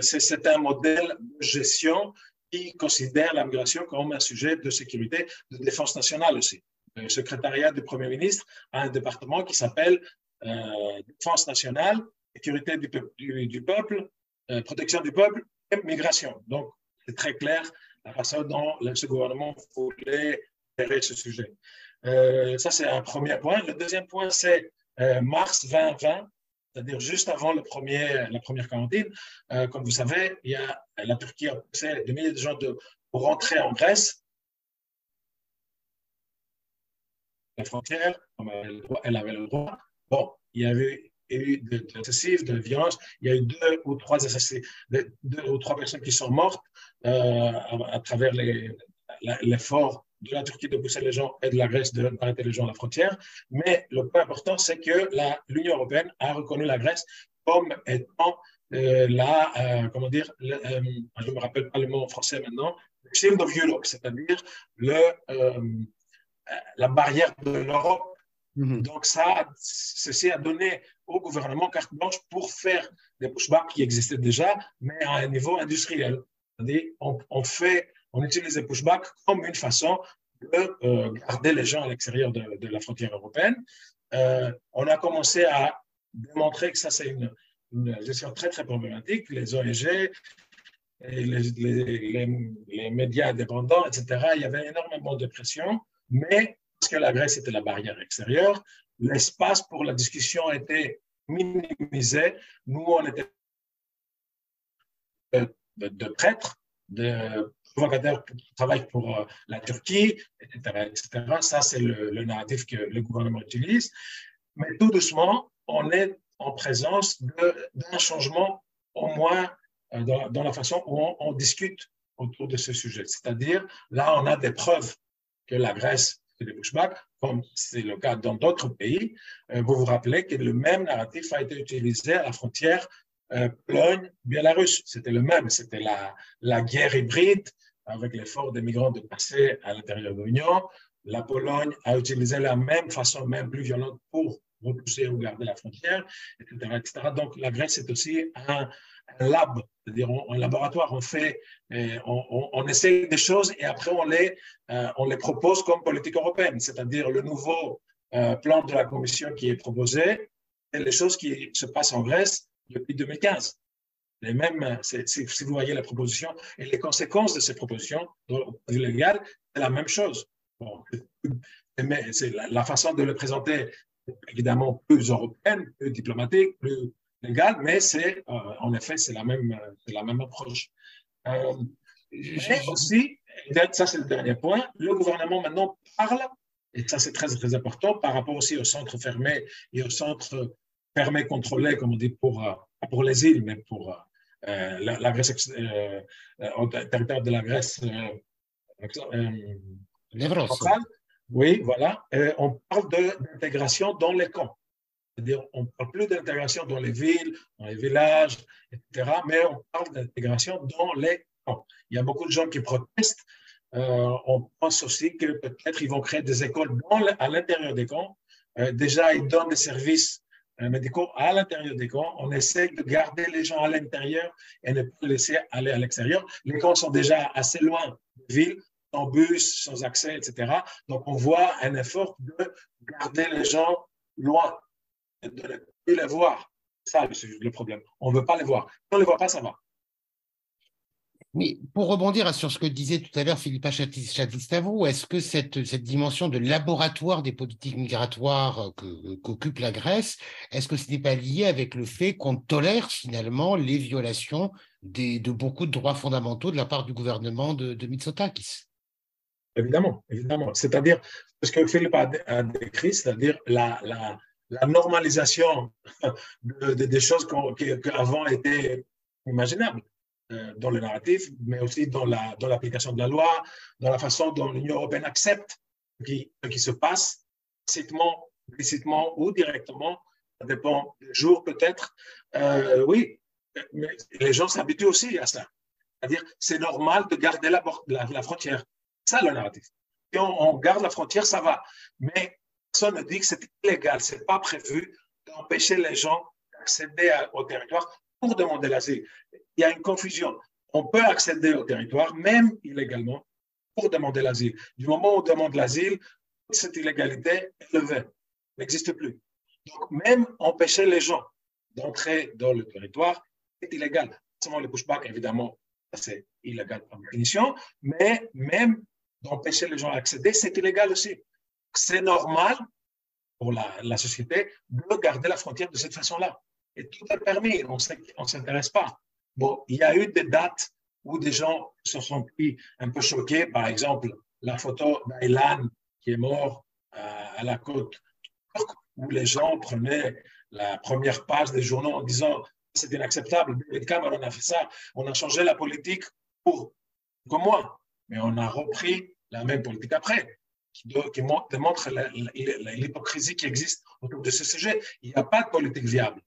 S4: C'est un modèle de gestion qui considère la migration comme un sujet de sécurité, de défense nationale aussi. Secrétariat du Premier ministre a un département qui s'appelle euh, Défense nationale, sécurité du, du, du peuple, euh, protection du peuple et migration. Donc, c'est très clair la façon dont ce gouvernement voulait gérer ce sujet. Euh, ça, c'est un premier point. Le deuxième point, c'est mars 2020, c'est-à-dire juste avant le premier, la première quarantaine. Comme vous savez, il y a, la Turquie a poussé des milliers de gens de, pour rentrer en Grèce. La frontière, elle, avait le droit. Bon, il y avait eu de, de, de violence. Il y a eu deux ou trois deux ou trois personnes qui sont mortes euh, à, à, travers l'effort de la Turquie de pousser les gens et de la Grèce d'arrêter les gens à la frontière. Mais le point important, c'est que l'Union européenne a reconnu la Grèce comme étant euh, la, euh, comment dire, euh, je ne me rappelle pas le mot en français maintenant, le shield of Europe, c'est-à-dire le, la barrière de l'Europe. Mm-hmm. Donc, ça, ceci a donné au gouvernement carte blanche pour faire des pushbacks qui existaient déjà, mais à un niveau industriel. On fait on utilise les pushbacks comme une façon de euh, garder les gens à l'extérieur de, la frontière européenne. Euh, on a commencé à démontrer que ça, c'est une, gestion très, très problématique. Les ONG, les, les, médias indépendants, etc., il y avait énormément de pression, mais parce que la Grèce était la barrière extérieure, l'espace pour la discussion était minimisé. Nous, on était de, de, prêtres, de provocateurs qui travaillent pour euh, la Turquie, etc. Ça, c'est le, narratif que le gouvernement utilise. Mais tout doucement, on est en présence d'un changement, au moins euh, dans, la façon où on, discute autour de ce sujet. C'est-à-dire, là, on a des preuves que la Grèce fait des pushbacks, comme c'est le cas dans d'autres pays. Euh, vous vous rappelez que le même narratif a été utilisé à la frontière euh, Pologne-Biélarus. C'était le même, c'était la, la guerre hybride avec l'effort des migrants de passer à l'intérieur de l'Union. La Pologne a utilisé la même façon, même plus violente, pour repousser ou garder la frontière, etc. etc. Donc la Grèce est aussi un, lab, c'est-à-dire un laboratoire. On fait, euh, on, on, essaie des choses et après on les, euh, on les propose comme politique européenne, c'est-à-dire le nouveau euh, plan de la Commission qui est proposé et les choses qui se passent en Grèce depuis 2015 les mêmes, si vous voyez la proposition et les conséquences de ces propositions légales, c'est la même chose. Bon, c'est la, façon de le présenter, évidemment, plus européenne, plus diplomatique, plus légale, mais c'est, euh, en effet, c'est la même, la même approche. Euh, aussi, ça c'est le dernier point, le gouvernement maintenant parle, et ça c'est très, très important, par rapport aussi aux centres fermés et aux centres fermés contrôlés, comme on dit, pour, euh, pour les îles, mais pour euh, la, Grèce, euh, euh, au territoire de la Grèce Oui, voilà. on parle d'intégration dans les camps. C'est-à-dire, on ne parle plus d'intégration dans les villes, dans les villages, etc., mais on parle d'intégration dans les camps. Il y a beaucoup de gens qui protestent. on pense aussi que peut-être ils vont créer des écoles à l'intérieur des camps. déjà, ils donnent des services médicaux à l'intérieur des camps. On essaie de garder les gens à l'intérieur et ne pas les laisser aller à l'extérieur. Les camps sont déjà assez loin des villes, sans bus, sans accès, etc. Donc, on voit un effort de garder les gens loin, de ne plus les voir. C'est ça le problème. On ne veut pas les voir. Si on ne les voit pas, ça va.
S1: Mais pour rebondir sur ce que disait tout à l'heure Philippa Chatistavo, est-ce que cette, dimension de laboratoire des politiques migratoires qu'occupe la Grèce, est-ce que ce n'est pas lié avec le fait qu'on tolère finalement les violations de beaucoup de droits fondamentaux de la part du gouvernement de, de Mitsotakis?
S4: Évidemment, évidemment. C'est-à-dire, ce que Philippe a, décrit, c'est-à-dire la, normalisation de, des choses qui, avant étaient imaginables. Euh, dans le narratif, mais aussi dans l'application de la loi, dans la façon dont l'Union européenne accepte ce qui, qui, se passe, explicitement, implicitement ou directement, ça dépend des jours peut-être. Euh, oui, mais les gens s'habituent aussi à ça. C'est-à-dire, c'est normal de garder la, frontière. Ça le narratif. Si on, garde la frontière, ça va. Mais personne ne dit que c'est illégal, c'est pas prévu d'empêcher les gens d'accéder au territoire pour demander l'asile. Il y a une confusion. On peut accéder au territoire, même illégalement, pour demander l'asile. Du moment où on demande l'asile, cette illégalité est levée, n'existe plus. Donc, même empêcher les gens d'entrer dans le territoire est illégal. Seulement les pushbacks, évidemment, c'est illégal par définition, mais même d'empêcher les gens d'accéder, c'est illégal aussi. C'est normal pour la, société de garder la frontière de cette façon-là. Et tout est permis, on ne s'intéresse pas. Bon, il y a eu des dates où des gens se sont pris un peu choqués, par exemple, la photo d'Aylan qui est mort à, la côte où les gens prenaient la première page des journaux en disant c'est inacceptable, David Cameron a fait ça, on a changé la politique pour comme moi, mais on a repris la même politique après, qui, démontre l'hypocrisie qui existe autour de ce sujet. Il n'y a pas de politique viable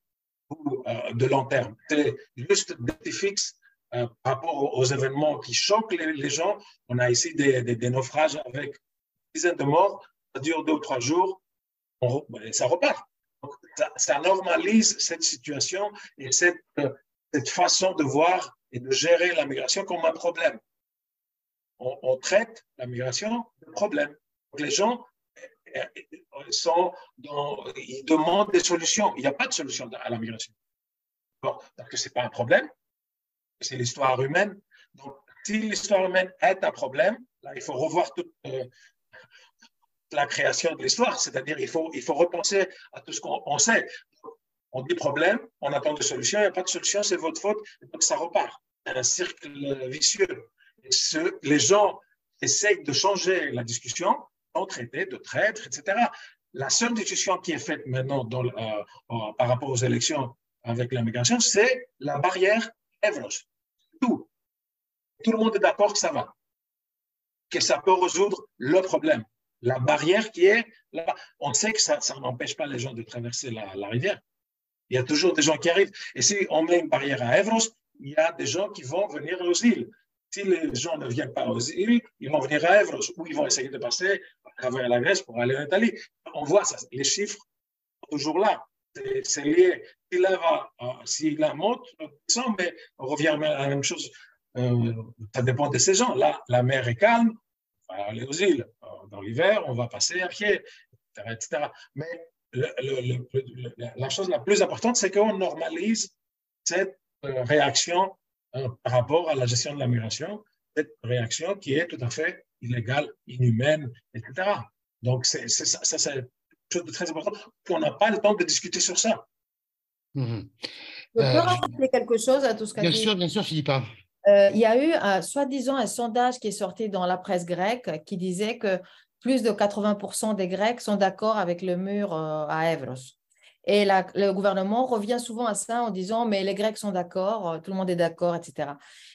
S4: euh, de long terme. C'est juste des fixes euh, par rapport aux, événements qui choquent les, gens. On a ici des, des, naufrages avec dizaines de morts, ça dure deux ou trois jours, on, ben, ça repart. ça, normalise cette situation et cette, cette, façon de voir et de gérer la migration comme un problème. On, traite la migration de problème. les gens euh, euh, sont ils demandent des solutions. Il n'y a pas de solution à la migration. parce que ce n'est pas un problème, c'est l'histoire humaine. Donc, si l'histoire humaine est un problème, là, il faut revoir toute, euh, la création de l'histoire, c'est-à-dire il faut, il faut repenser à tout ce qu'on sait. On dit problème, on attend des solutions, il n'y a pas de solution, c'est votre faute, donc ça repart. Un cercle vicieux. Les gens essayent de changer la discussion en traité de traître, etc. La seule discussion qui est faite maintenant euh, par rapport aux élections avec l'immigration, c'est la barrière Evros. Tout. Tout le monde est d'accord que ça va, que ça peut résoudre le problème la barrière qui est là. On sait que ça, n'empêche pas les gens de traverser la, rivière. Il y a toujours des gens qui arrivent. Et si on met une barrière à Evros, il y a des gens qui vont venir aux îles. Si les gens ne viennent pas aux îles, ils vont venir à Evros ou ils vont essayer de passer à travers la Grèce pour aller en Italie. On voit les chiffres toujours là. C'est lié. S'il va, euh, s'il la monte, mais on revient à la même chose. Euh, ça dépend de ces gens. Là, la mer est calme, on va aller aux îles dans l'hiver, on va passer à pied, etc. Mais la chose la plus importante, c'est qu'on normalise cette euh, réaction par rapport à la gestion de la migration, cette réaction qui est tout à fait illégale, inhumaine, etc. Donc, c'est, ça, c'est quelque chose de très important. On n'a pas le temps de discuter sur ça.
S3: Mmh Je peux euh, rajouter quelque chose à tout ce qu'a
S1: dit? Bien sûr, bien sûr, Philippa.
S3: Euh, il y a eu, un, soi-disant, un sondage qui est sorti dans la presse grecque qui disait que plus de 80% des Grecs sont d'accord avec le mur euh, à Evros. Et le gouvernement revient souvent à ça en disant, mais les Grecs sont d'accord, euh, tout le monde est d'accord, etc.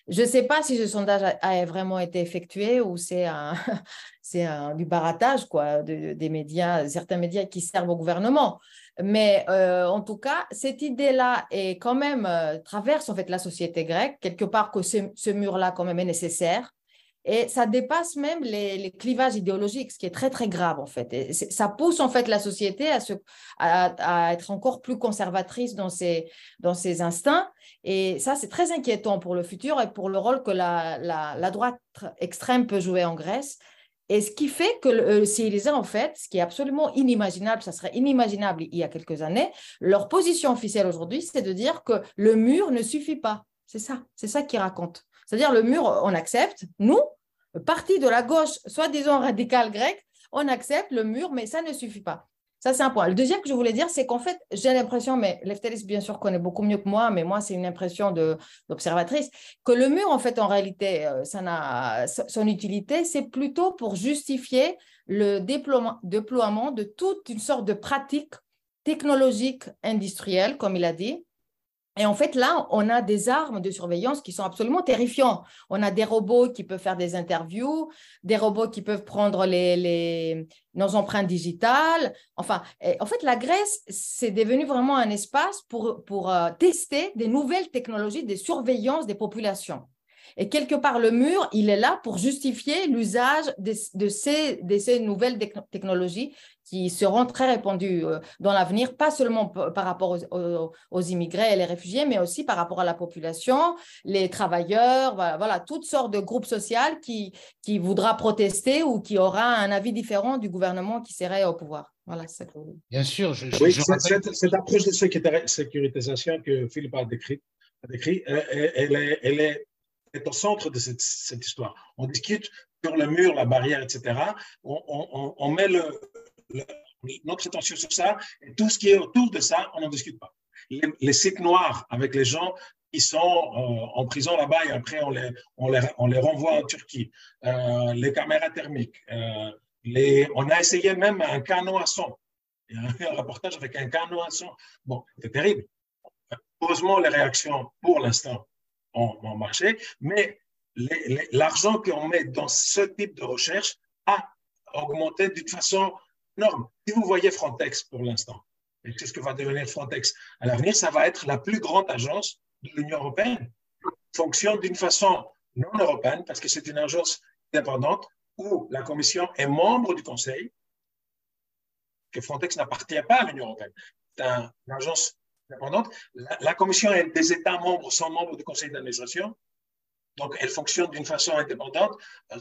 S3: Je ne sais pas si ce sondage a, vraiment été effectué ou c'est du baratage quoi, des médias, certains médias qui servent au gouvernement. Mais euh, en tout cas, cette idée-là est quand même euh, traverse en fait la société grecque quelque part que ce, mur-là quand même est nécessaire. Et ça dépasse même les, clivages idéologiques, ce qui est très, très grave, en fait. Et ça pousse, en fait, la société à, se, à, être encore plus conservatrice dans ses, dans ses instincts. Et ça, c'est très inquiétant pour le futur et pour le rôle que la, la, droite extrême peut jouer en Grèce. Et ce qui fait que le en fait, ce qui est absolument inimaginable, ça serait inimaginable il y a quelques années, leur position officielle aujourd'hui, c'est de dire que le mur ne suffit pas. C'est ça, c'est ça qu'ils racontent. C'est-à-dire le mur, on accepte, nous, parti de la gauche, soi-disant radicale grecque, on accepte le mur, mais ça ne suffit pas. Ça, c'est un point. Le deuxième que je voulais dire, c'est qu'en fait, j'ai l'impression, mais Lefteris, bien sûr, connaît beaucoup mieux que moi, mais moi, c'est une impression d'observatrice, que le mur, en fait, en réalité, euh, ça son utilité, c'est plutôt pour justifier le déploiement de toute une sorte de pratique technologique industrielle, comme il a dit, et en fait, là, on a des armes de surveillance qui sont absolument terrifiantes. On a des robots qui peuvent faire des interviews, des robots qui peuvent prendre les, nos empreintes digitales. Enfin, en fait, la Grèce, c'est devenu vraiment un espace pour, pour euh, tester des nouvelles technologies de surveillance des populations. Et quelque part, le mur, il est là pour justifier l'usage de, ces, de ces nouvelles technologies qui seront très répandues euh, dans l'avenir, pas seulement par rapport aux, immigrés et les réfugiés, mais aussi par rapport à la population, les travailleurs, voilà, toutes sortes de groupes sociaux qui, qui voudra protester ou qui aura un avis différent du gouvernement qui serait au pouvoir. Voilà,
S1: ça Bien sûr. Je,
S4: oui, cette, approche de sécurisation que Philippe a décrit, décrit elle, est, elle est est au centre de cette, histoire. On discute sur le mur, la barrière, etc. On, met notre attention sur ça et tout ce qui est autour de ça, on n'en discute pas. Les, sites noirs avec les gens qui sont euh, en prison là-bas et après on les, les, les renvoie en Turquie, euh, les caméras thermiques. Euh, les, on a essayé même un canon à son. Il y a un reportage avec un canon à son. Bon, c'est terrible. Heureusement, les réactions, pour l'instant, ont, marché, mais l'argent qu'on met dans ce type de recherche a augmenté d'une façon énorme. Si vous voyez Frontex pour l'instant, et c'est ce que va devenir Frontex à l'avenir, ça va être la plus grande agence de l'Union européenne. Fonctionne d'une façon non européenne parce que c'est une agence indépendante où la Commission est membre du Conseil, que Frontex n'appartient pas à l'Union européenne. C'est une agence la, commission et des États membres sont membres du conseil d'administration. Donc, elle fonctionne d'une façon indépendante, euh,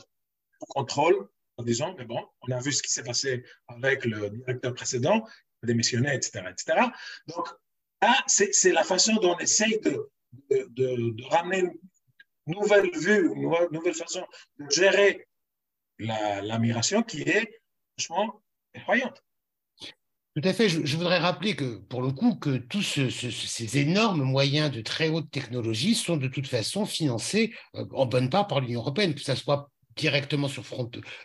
S4: contrôle, en disant, mais bon, on a vu ce qui s'est passé avec le directeur précédent, démissionné, etc., etc. Donc, là, c'est la façon dont on essaye de, ramener une nouvelle vue, une nouvelle façon de gérer la migration qui est, franchement, effrayante.
S1: Tout à fait. Je, voudrais rappeler que, pour le coup, que tous ces énormes moyens de très haute technologie sont de toute façon financés euh, en bonne part par l'Union européenne, que ce soit directement sur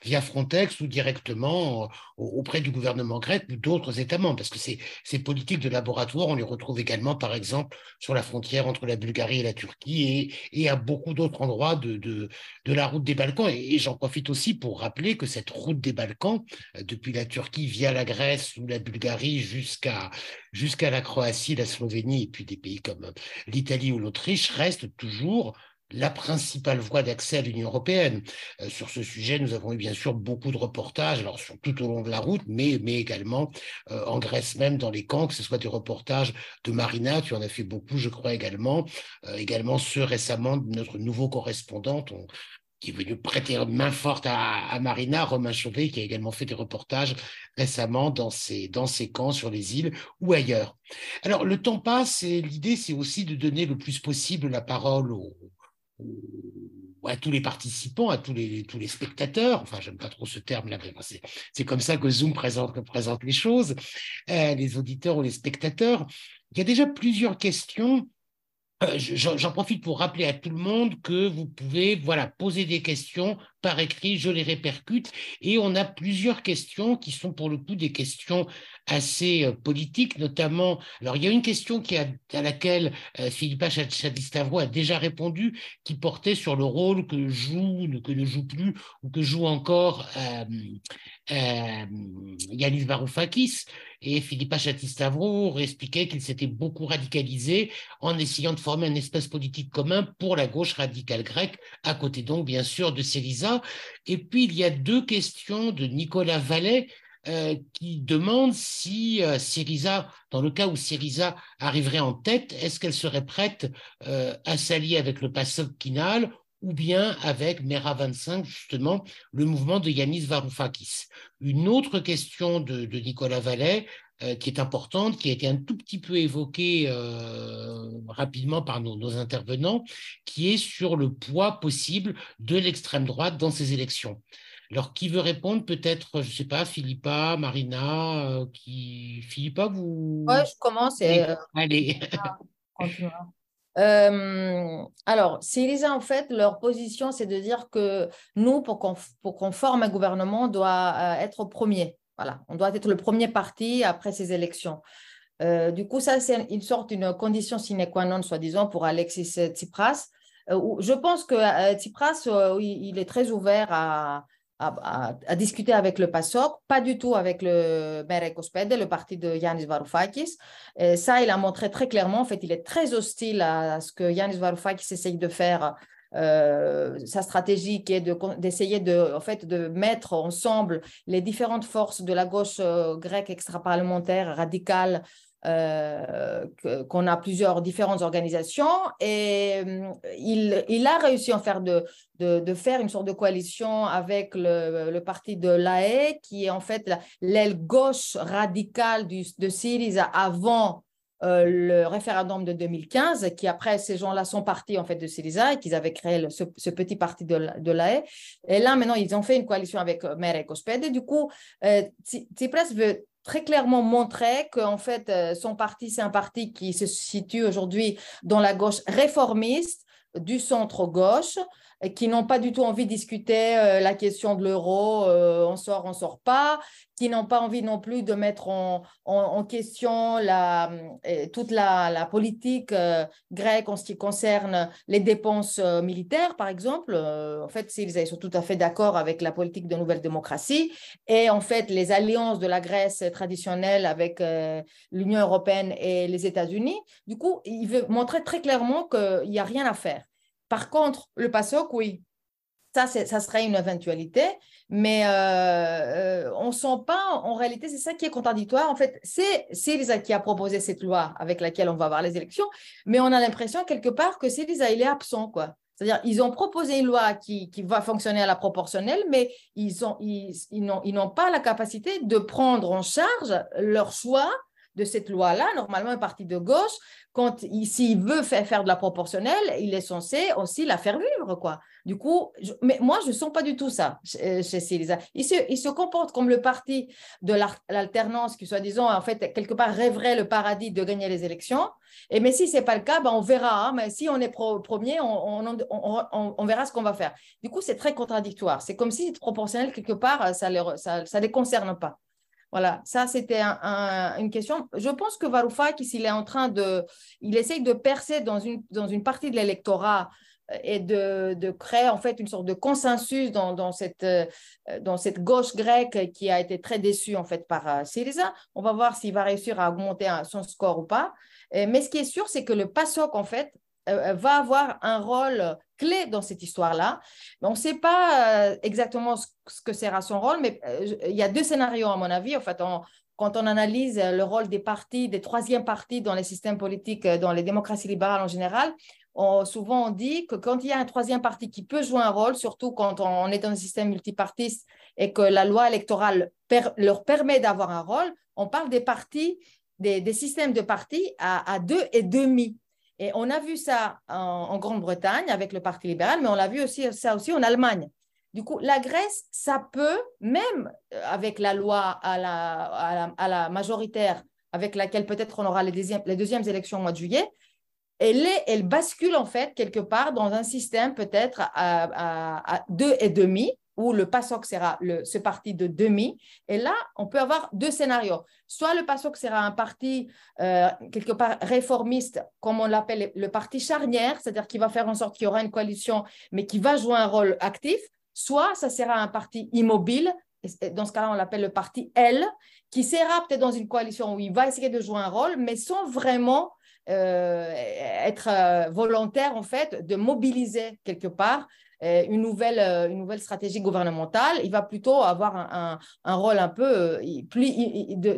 S1: via Frontex ou directement euh, auprès du gouvernement grec ou d'autres États membres, parce que ces, politiques de laboratoire, on les retrouve également, par exemple, sur la frontière entre la Bulgarie et la Turquie et, à beaucoup d'autres endroits de, de, la route des Balkans. Et, j'en profite aussi pour rappeler que cette route des Balkans, euh, depuis la Turquie via la Grèce ou la Bulgarie jusqu'à jusqu'à la Croatie, la Slovénie et puis des pays comme l'Italie ou l'Autriche, reste toujours la principale voie d'accès à l'Union européenne. Euh, sur ce sujet, nous avons eu bien sûr beaucoup de reportages, alors tout au long de la route, mais, également euh, en Grèce même, dans les camps, que ce soit des reportages de Marina, tu en as fait beaucoup, je crois également, euh, également ceux récemment de notre nouveau correspondant, qui est venu prêter main forte à, Marina, Romain Chauvet, qui a également fait des reportages récemment dans ces, dans ces camps sur les îles ou ailleurs. Alors, le temps passe et l'idée, c'est aussi de donner le plus possible la parole aux, à tous les participants, à tous les, tous les spectateurs, enfin j'aime pas trop ce terme-là, mais c'est comme ça que Zoom présente, présente les choses, euh, les auditeurs ou les spectateurs. Il y a déjà plusieurs questions euh, j'en profite pour rappeler à tout le monde que vous pouvez voilà, poser des questions par écrit, je les répercute, et on a plusieurs questions qui sont pour le coup des questions assez euh, politiques, notamment, alors il y a une question à laquelle euh, Philippa Chadistavro a déjà répondu, qui portait sur le rôle que joue, que ne joue plus, ou que joue encore euh, Yanis Varoufakis, et Philippa Chatistavro expliquait qu'il s'était beaucoup radicalisé en essayant de former un espace politique commun pour la gauche radicale grecque, à côté donc bien sûr de Et puis il y a deux questions de Nicolas Vallet euh, qui demande si euh, Syriza, dans le cas où Syriza arriverait en tête, est-ce qu'elle serait prête euh, à s'allier avec le PASOK Kinal ou bien avec Mera 25, justement, le mouvement de Yanis Varoufakis? Une autre question de, Nicolas Vallet, qui est importante, qui a été un tout petit peu évoquée euh, rapidement par nos, intervenants, qui est sur le poids possible de l'extrême droite dans ces élections. Alors, qui veut répondre? Peut-être, je ne sais pas, Philippa, Marina, euh, qui... Philippa, vous...
S3: Oui, je commence.
S1: Allez.
S3: Euh, alors, Syriza, en fait, leur position, c'est de dire que nous, pour qu'on forme un gouvernement, doit euh, être premier. Voilà, on doit être le premier parti après ces élections. Euh, du coup, ça, c'est une sorte d'une condition sine qua non, soi-disant, pour Alexis Tsipras. je pense que Tsipras, il est très ouvert à, discuter avec le PASOK, pas du tout avec le Merek le parti de Yanis Varoufakis. Ça, il a montré très clairement, en fait, il est très hostile à ce que Yanis Varoufakis essaye de faire sa stratégie qui est d'essayer de, en fait, de mettre ensemble les différentes forces de la gauche grecque extra-parlementaire radicale euh, qu'on a plusieurs différentes organisations. Et euh, il, il, a réussi en faire de, de, faire une sorte de coalition avec le, le parti de l'AE qui est en fait l'aile gauche radicale du, de Syriza avant euh, le référendum de 2015, qui après ces gens-là sont partis en fait de Syriza et qu'ils avaient créé ce, petit parti de, l'AE. Et là maintenant ils ont fait une coalition avec Mere Cosped et du coup Tsipras veut très clairement montré qu'en fait, euh, son parti, c'est un parti qui se situe aujourd'hui dans la gauche réformiste, du centre-gauche, qui n'ont pas du tout envie de discuter euh, la question de l'euro, euh, on sort, on sort pas, qui n'ont pas envie non plus de mettre en, en, question la, euh, toute la, la politique grecque en ce qui concerne les dépenses militaires, par exemple. en fait, ils sont tout à fait d'accord avec la politique de nouvelle démocratie et en fait, les alliances de la Grèce traditionnelle avec l'Union européenne et les États-Unis. Du coup, il veut montrer très clairement qu'il n'y a rien à faire. Par contre, le PASOK, oui, ça, ça serait une éventualité, mais euh, euh, on ne sent pas, en réalité, c'est ça qui est contradictoire. En fait, c'est Syriza qui a proposé cette loi avec laquelle on va avoir les élections, mais on a l'impression quelque part que Syriza, il est absent, quoi. C'est-à-dire, ils ont proposé une loi qui, va fonctionner à la proportionnelle, mais ils n'ont ils, ils pas la capacité de prendre en charge leur choix de cette loi-là. Normalement, un parti de gauche, quand s'il veut faire, faire de la proportionnelle, il est censé aussi la faire vivre, quoi. Du coup, mais moi, je ne sens pas du tout ça chez, chez. Il se, il se comporte comme le parti de l'alternance qui, soi-disant, en fait, quelque part rêverait le paradis de gagner les élections. Et mais si ce n'est pas le cas, ben, on verra. Hein. mais si on est premier, on, on, verra ce qu'on va faire. Du coup, c'est très contradictoire. C'est comme si cette proportionnelle, quelque part, ça ne ça, ça les concerne pas. Voilà, ça c'était une question. Je pense que Varoufakis, il est en train de, il essaye de percer dans une, dans une partie de l'électorat euh, et de, de, créer en fait une sorte de consensus dans, dans, cette, euh, dans cette gauche grecque qui a été très déçue en fait par euh, Syriza. On va voir s'il va réussir à augmenter son score ou pas. Mais ce qui est sûr, c'est que le PASOK en fait va avoir un rôle clé dans cette histoire-là. On ne sait pas euh, exactement ce que sera son rôle, mais euh, il y a deux scénarios, à mon avis. En fait, quand on analyse le rôle des partis, des troisièmes partis dans les systèmes politiques, euh, dans les démocraties libérales en général, souvent on dit que quand il y a un troisième parti qui peut jouer un rôle, surtout quand on est dans un système multipartiste et que la loi électorale leur permet d'avoir un rôle, on parle des partis, des, systèmes de partis à deux et demi. Et on a vu ça en, Grande-Bretagne avec le Parti libéral, mais on l'a vu aussi ça aussi en Allemagne. Du coup, la Grèce, ça peut, même euh, avec la loi à la, à majoritaire, avec laquelle peut-être on aura les, deuxièmes, les élections au mois de juillet, elle, est, elle bascule en fait quelque part dans un système peut-être à, à deux et demi, où le PASOK sera ce parti de demi. Et là, on peut avoir deux scénarios. Soit le PASOK sera un parti euh, quelque part réformiste, comme on l'appelle le parti charnière, c'est-à-dire qui va faire en sorte qu'il y aura une coalition, mais qui va jouer un rôle actif. Soit ça sera un parti immobile, dans ce cas-là, on l'appelle le parti L, qui sera peut-être dans une coalition où il va essayer de jouer un rôle, mais sans vraiment euh, être euh, volontaire, en fait, de mobiliser quelque part une nouvelle, euh, une nouvelle stratégie gouvernementale, il va plutôt avoir un, un, rôle un peu euh, plus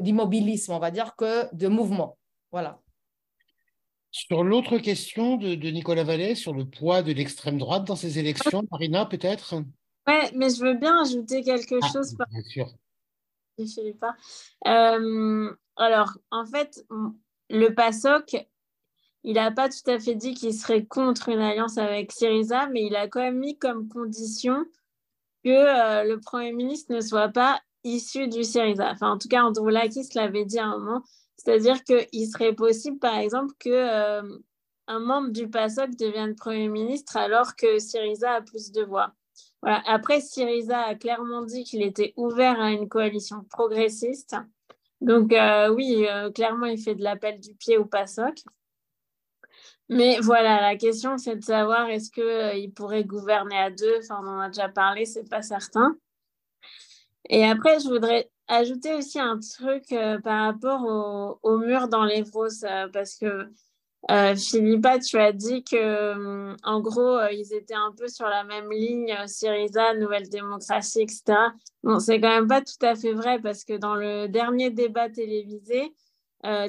S3: d'immobilisme, on va dire, que de mouvement. Voilà.
S1: Sur l'autre question de, de, Nicolas Vallet, sur le poids de l'extrême droite dans ces élections, Marina, peut-être?
S2: Oui, mais je veux bien ajouter quelque ah, chose.
S1: Bien sûr.
S2: Euh, alors, en fait, le PASOK il n'a pas tout à fait dit qu'il serait contre une alliance avec Syriza, mais il a quand même mis comme condition que euh, le Premier ministre ne soit pas issu du Syriza. Enfin, en tout cas, Androulakis l'avait dit à un moment. C'est-à-dire qu'il serait possible, par exemple, que euh, un membre du PASOK devienne Premier ministre alors que Syriza a plus de voix. Après, Syriza a clairement dit qu'il était ouvert à une coalition progressiste. Donc, euh, oui, clairement, il fait de l'appel du pied au PASOK. Mais voilà, la question, c'est de savoir est-ce qu'il euh, pourrait gouverner à deux. Enfin, on en a déjà parlé, c'est pas certain. Et après, je voudrais ajouter aussi un truc euh, par rapport au, mur dans les euh, parce que Euh, Philippa, tu as dit que, en gros, ils étaient un peu sur la même ligne, Syriza, Nouvelle Démocratie, etc. Bon, c'est quand même pas tout à fait vrai parce que dans le dernier débat télévisé,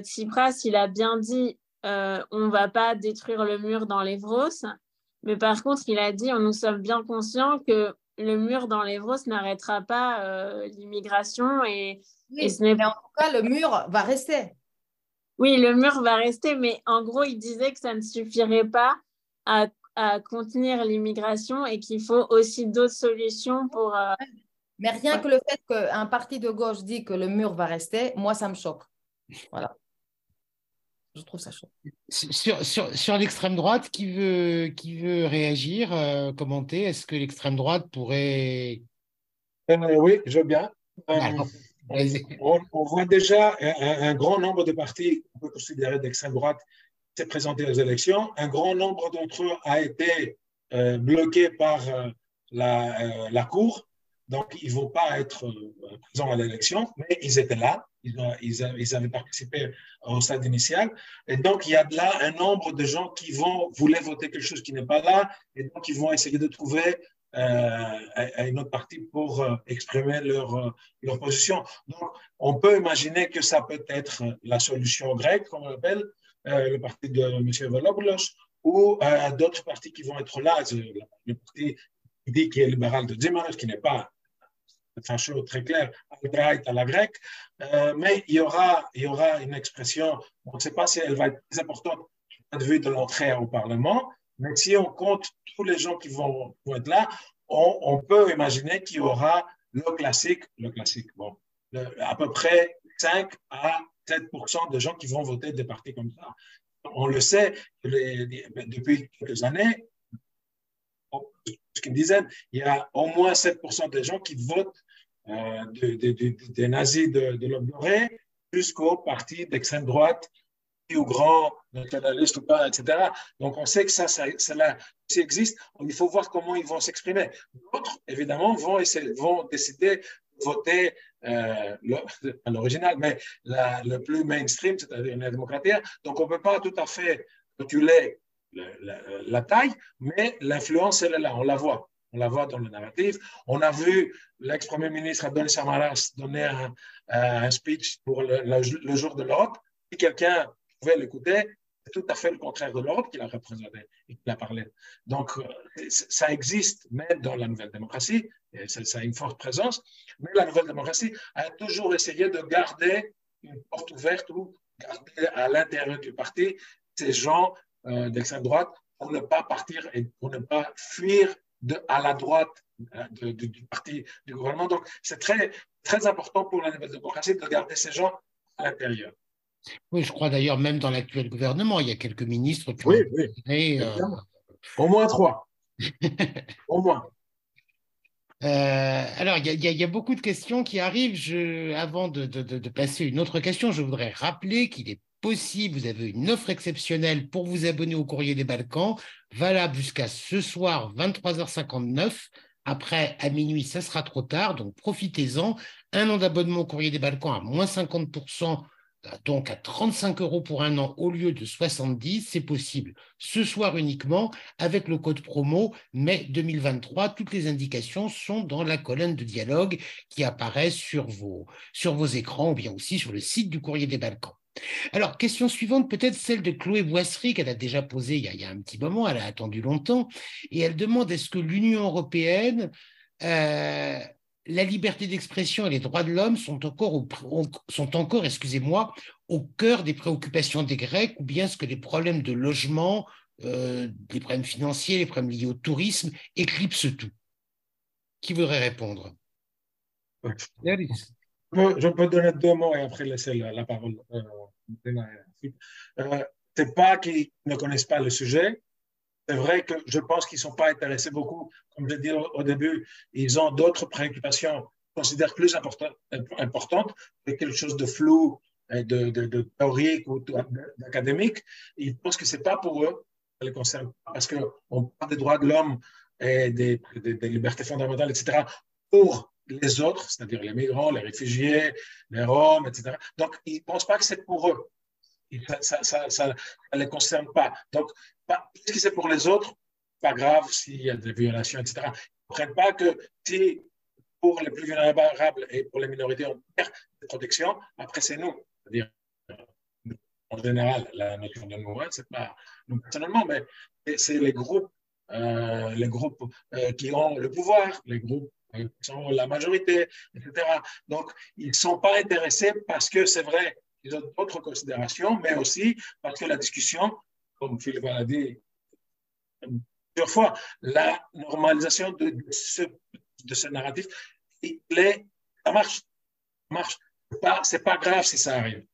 S2: Tsipras, il a bien dit on ne va pas détruire le mur dans l'Evros, mais par contre, il a dit nous sommes bien conscients que le mur dans l'Evros n'arrêtera pas euh, l'immigration. Et,
S3: ce n'est... Mais en tout cas, le mur va rester.
S2: Oui, le mur va rester, mais en gros, il disait que ça ne suffirait pas à, contenir l'immigration et qu'il faut aussi d'autres solutions pour... Euh,
S3: mais rien que le fait qu'un parti de gauche dit que le mur va rester, moi, ça me choque. Voilà. Je trouve ça chaud.
S1: Sur, sur, sur l'extrême droite, qui veut, qui veut réagir, euh, commenter? Est-ce que l'extrême droite pourrait.
S4: Euh, oui, je veux bien. Euh, on, voit déjà un, grand nombre de partis qu'on peut considérer d'extrême droite s'est présenté aux élections. Un grand nombre d'entre eux a été bloqué par la, la Cour. Donc, ils ne vont pas être présents à l'élection, mais ils étaient là ils, avaient participé au stade initial. Et donc, il y a là un nombre de gens qui vont vouloir voter quelque chose qui n'est pas là, et donc ils vont essayer de trouver euh, une autre partie pour euh, exprimer leur, euh, leur position. Donc, on peut imaginer que ça peut être la solution grecque, comme on l'appelle, le parti de M. Volopoulos, ou d'autres partis qui vont être là. Le, parti qui dit qu'il est libéral de Zimmer, qui n'est pas c'est un chose très clair, à la grecque, euh, mais il y, aura, il y aura une expression, on ne sait pas si elle va être très importante du point de vue de l'entrée au Parlement, mais si on compte tous les gens qui vont, être là, on, peut imaginer qu'il y aura le classique, le classique, bon, à peu près 5 à 7 de gens qui vont voter des partis comme ça. On le sait depuis quelques années, une dizaine, il y a au moins 7% des gens qui votent euh, des nazis de, de l'homme jusqu'au parti d'extrême droite ou grand nationaliste ou pas, etc. Donc on sait que ça, ça, ça, existe. Il faut voir comment ils vont s'exprimer. D'autres, évidemment, vont, essayer, vont décider de voter euh, l'original, mais le plus mainstream, c'est-à-dire la démocratie. Donc on ne peut pas tout à fait reculer la, taille, mais l'influence, elle est là, on la voit. On la voit dans le narratif. On a vu l'ex-premier ministre Adonis Samaras donner un, speech pour le, jour de l'Europe. Si quelqu'un pouvait l'écouter, c'est tout à fait le contraire de l'Europe qu'il a représenté et qu'il a parlé. Donc, euh, ça existe même dans la nouvelle démocratie, ça a une forte présence, mais la nouvelle démocratie a toujours essayé de garder une porte ouverte ou garder à l'intérieur du parti ces gens euh, d'extrême droite pour ne pas partir et pour ne pas fuir de, à la droite euh, du parti du gouvernement. Donc, c'est très, très important pour la nouvelle démocratie de garder ces gens à l'intérieur.
S1: Oui, je crois d'ailleurs même dans l'actuel gouvernement, il y a quelques ministres qui
S4: oui, ont oui, euh... Au moins trois. Au moins.
S1: Euh, alors, il y, y, a beaucoup de questions qui arrivent. Je, avant de, de, de, passer une autre question, je voudrais rappeler qu'il est possible, vous avez une offre exceptionnelle pour vous abonner au Courrier des Balkans, valable jusqu'à ce soir 23h59. Après, à minuit, ça sera trop tard, donc profitez-en. Un an d'abonnement au Courrier des Balkans à moins 50%, donc à 35 euros pour un an au lieu de 70, c'est possible ce soir uniquement avec le code promo mai 2023. Toutes les indications sont dans la colonne de dialogue qui apparaît sur vos, sur vos écrans ou bien aussi sur le site du Courrier des Balkans. Alors, question suivante, peut-être celle de Chloé Boisserie, qu'elle a déjà posée il y a, un petit moment, elle a attendu longtemps, et elle demande est-ce que l'Union européenne, euh, la liberté d'expression et les droits de l'homme sont encore, sont encore excusez-moi, au cœur des préoccupations des Grecs, ou bien est-ce que les problèmes de logement, euh, les problèmes financiers, les problèmes liés au tourisme éclipsent tout? Qui voudrait répondre?
S4: Je peux donner deux mots et après laisser la, parole. Euh, euh, c'est pas qu'ils ne connaissent pas le sujet. C'est vrai que je pense qu'ils ne sont pas intéressés beaucoup. Comme je l'ai dit au, début, ils ont d'autres préoccupations considèrent plus importantes, importantes que quelque chose de flou, de théorique ou d'académique. Ils pensent que ce n'est pas pour eux, ça les concerne parce qu'on parle des droits de l'homme et des, des, libertés fondamentales, etc., pour les autres, c'est-à-dire les migrants, les réfugiés, les Roms, etc. Donc, ils ne pensent pas que c'est pour eux. ça ne les concerne pas. Donc, qui c'est pour les autres, pas grave s'il y a des violations, etc. Ils ne comprennent pas que si pour les plus vulnérables et pour les minorités, on perd des protections, après c'est nous. C'est-à-dire, en général, la notion de nous, c'est pas nous personnellement, mais c'est les groupes, euh, les groupes euh, qui ont le pouvoir, les groupes la majorité, etc. Donc, ils ne sont pas intéressés parce que c'est vrai, ils ont d'autres considérations, mais aussi parce que la discussion, comme Philippe l'a dit plusieurs fois, la normalisation de, ce, de ce narratif, ça marche. Ça marche. Ce n'est pas, pas grave si ça arrive.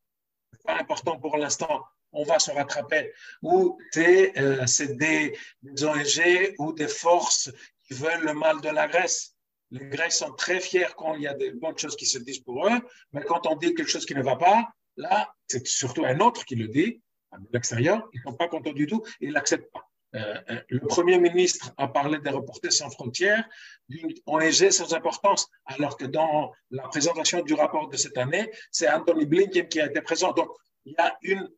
S4: Ce n'est pas important pour l'instant. On va se rattraper. Ou c'est euh, des, des ONG ou des forces qui veulent le mal de la Grèce. Les Grecs sont très fiers quand il y a des bonnes choses qui se disent pour eux, mais quand on dit quelque chose qui ne va pas, là, c'est surtout un autre qui le dit, à l'extérieur, ils ne sont pas contents du tout et ils l'acceptent pas. Euh, euh, le Premier ministre a parlé des reporters sans frontières, d'une ONG sans importance, alors que dans la présentation du rapport de cette année, c'est Anthony Blinken qui a été présent. Donc, il y a une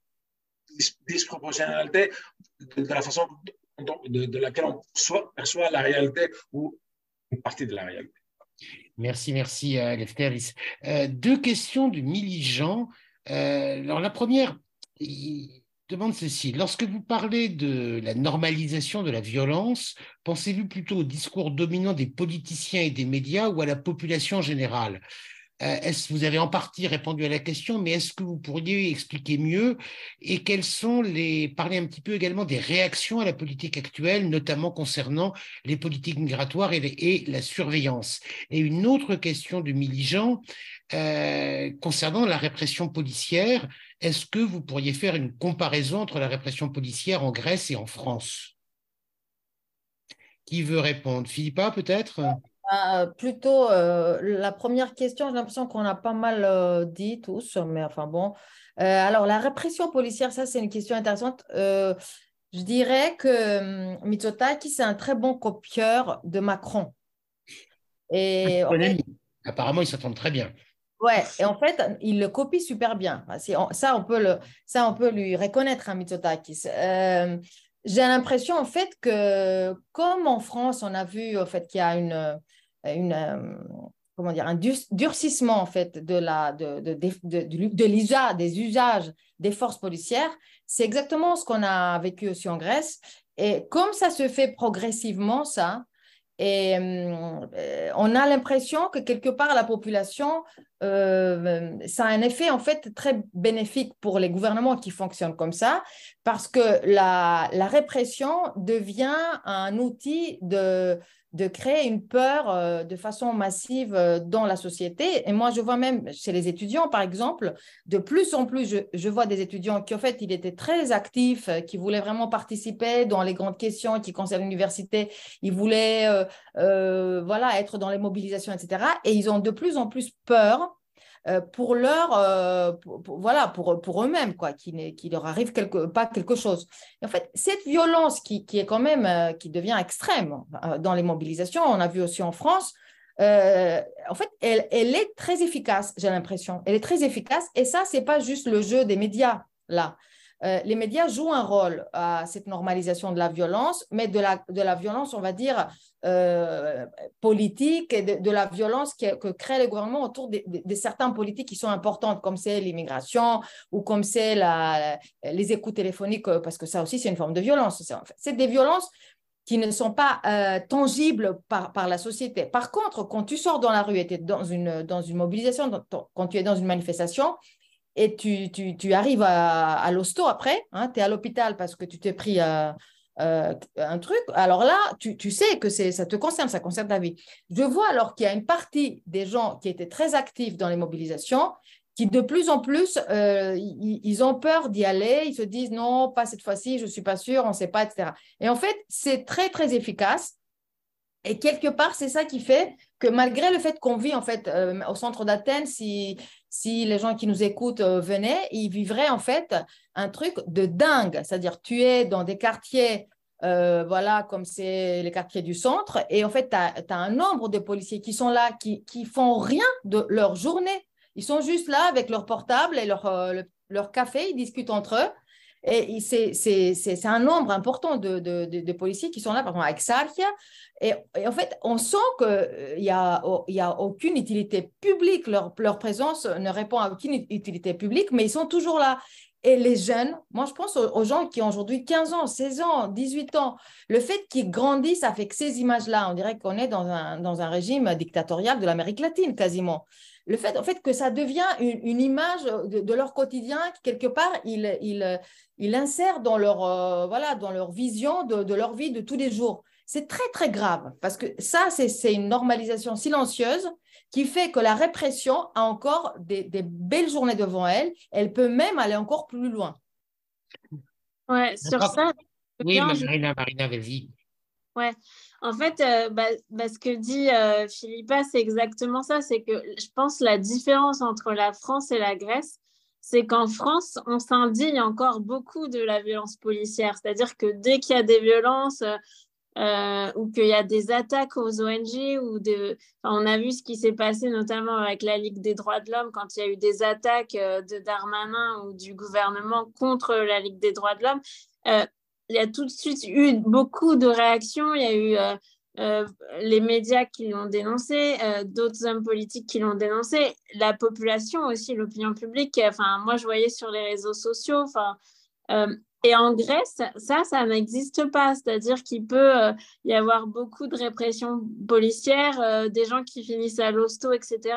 S4: disproportionnalité de, la façon de, laquelle on perçoit, la réalité ou de la.
S1: Merci, merci, euh, Lefteris. deux questions du Milijan. alors, la première, demande ceci. Lorsque vous parlez de la normalisation de la violence, pensez-vous plutôt au discours dominant des politiciens et des médias ou à la population générale? euh, est-ce vous avez en partie répondu à la question, mais est-ce que vous pourriez expliquer mieux et quelles sont les parler un petit peu également des réactions à la politique actuelle, notamment concernant les politiques migratoires et, la surveillance? Et une autre question du Milijan euh, concernant la répression policière. Est-ce que vous pourriez faire une comparaison entre la répression policière en Grèce et en France? Qui veut répondre? Philippa, peut-être?
S3: Euh, Plutôt, euh, la première question, j'ai l'impression qu'on a pas mal euh, dit tous, mais enfin bon. alors, la répression policière, ça, c'est une question intéressante. je dirais que hum, Mitsotakis, c'est un très bon copieur de Macron.
S1: Et, Apparemment, ils s'entendent très bien.
S3: Ouais, et en fait, il le copie super bien. Ça, on peut, le, ça, on peut lui reconnaître, à hein, Mitsotakis. J'ai l'impression, en fait, que comme en France, on a vu en fait, qu'il y a une, une, euh, comment dire, un durcissement en fait, de, la, de, de, de, l'usage, des usages des forces policières, c'est exactement ce qu'on a vécu aussi en Grèce. Et comme ça se fait progressivement, ça, et euh, on a l'impression que quelque part, la population, euh, ça a un effet en fait très bénéfique pour les gouvernements qui fonctionnent comme ça, parce que la, répression devient un outil de, créer une peur euh, de façon massive euh, dans la société. Et moi, je vois même chez les étudiants, par exemple, de plus en plus, je, vois des étudiants qui, en fait, ils étaient très actifs, euh, qui voulaient vraiment participer dans les grandes questions qui concernent l'université. Ils voulaient, voilà, être dans les mobilisations, etc. Et ils ont de plus en plus peur pour leur euh, voilà pour, pour eux-mêmes quoi qui qui leur arrive quelque pas quelque chose. En fait cette violence qui, qui est quand même euh, qui devient extrême dans les mobilisations on a vu aussi en France en fait elle, elle est très efficace j'ai l'impression. Elle est très efficace et ça c'est pas juste le jeu des médias là euh, les médias jouent un rôle à cette normalisation de la violence, mais de la, de la violence, on va dire, euh, politique et de, la violence que crée le gouvernement autour de, certaines politiques qui sont importantes, comme c'est l'immigration ou comme c'est les écoutes téléphoniques, euh, parce que ça aussi, c'est une forme de violence. C'est des violences qui ne sont pas tangibles par, par la société. Par contre, quand tu sors dans la rue et tu es dans une, dans une mobilisation, quand tu es dans une manifestation, et tu, tu, tu arrives à, à l'hosto après, hein, tu es à l'hôpital parce que tu t'es pris euh, euh, un truc, alors là, tu, tu sais que ça te concerne, ça concerne ta vie. Je vois alors qu'il y a une partie des gens qui étaient très actifs dans les mobilisations qui de plus en plus, euh, ils, ont peur d'y aller, ils se disent non, pas cette fois-ci, je ne suis pas sûr, on ne sait pas, etc. Et en fait, c'est très, très efficace. Et quelque part, c'est ça qui fait que malgré le fait qu'on vit en fait au centre d'Athènes, si si les gens qui nous écoutent euh, venaient, ils vivraient en fait un truc de dingue. C'est-à-dire, tu es dans des quartiers, euh, voilà, comme c'est les quartiers du centre, et en fait, tu as, un nombre de policiers qui sont là, qui, qui font rien de leur journée. Ils sont juste là avec leur portable et leur, euh, leur café, ils discutent entre eux. Et c'est un nombre important de, de, policiers qui sont là, par exemple, à Exarchia. Et, en fait, on sent qu'il euh, n'y a, y a aucune utilité publique. Leur, leur présence ne répond à aucune utilité publique, mais ils sont toujours là. Et les jeunes, moi je pense aux, gens qui ont aujourd'hui 15 ans, 16 ans, 18 ans, le fait qu'ils grandissent avec ces images-là, on dirait qu'on est dans un, dans un régime dictatorial de l'Amérique latine quasiment le fait, en fait que ça devient une, image de, leur quotidien, quelque part, ils il, il insèrent dans leur, euh, voilà, dans leur vision de, leur vie de tous les jours. C'est très, très grave, parce que ça, c'est une normalisation silencieuse qui fait que la répression a encore des, belles journées devant elle. Elle peut même aller encore plus loin.
S2: Ouais, sur ça.
S1: Oui, Marina, Marina, vas-y.
S2: Ouais, en fait, euh, bah, bah, ce que dit euh, Philippa, c'est exactement ça. C'est que je pense la différence entre la France et la Grèce, c'est qu'en France, on s'indigne encore beaucoup de la violence policière. C'est-à-dire que dès qu'il y a des violences euh, ou qu'il y a des attaques aux ONG, ou de... on a vu ce qui s'est passé notamment avec la Ligue des droits de l'homme quand il y a eu des attaques de Darmanin ou du gouvernement contre la Ligue des droits de l'homme il y a tout de suite eu beaucoup de réactions. Il y a eu euh, euh, les médias qui l'ont dénoncé, euh, d'autres hommes politiques qui l'ont dénoncé, la population aussi, l'opinion publique. Enfin, moi, je voyais sur les réseaux sociaux. Enfin, et en Grèce, ça, ça n'existe pas. C'est-à-dire qu'il peut y avoir beaucoup de répression policière, des gens qui finissent à l'hosto, etc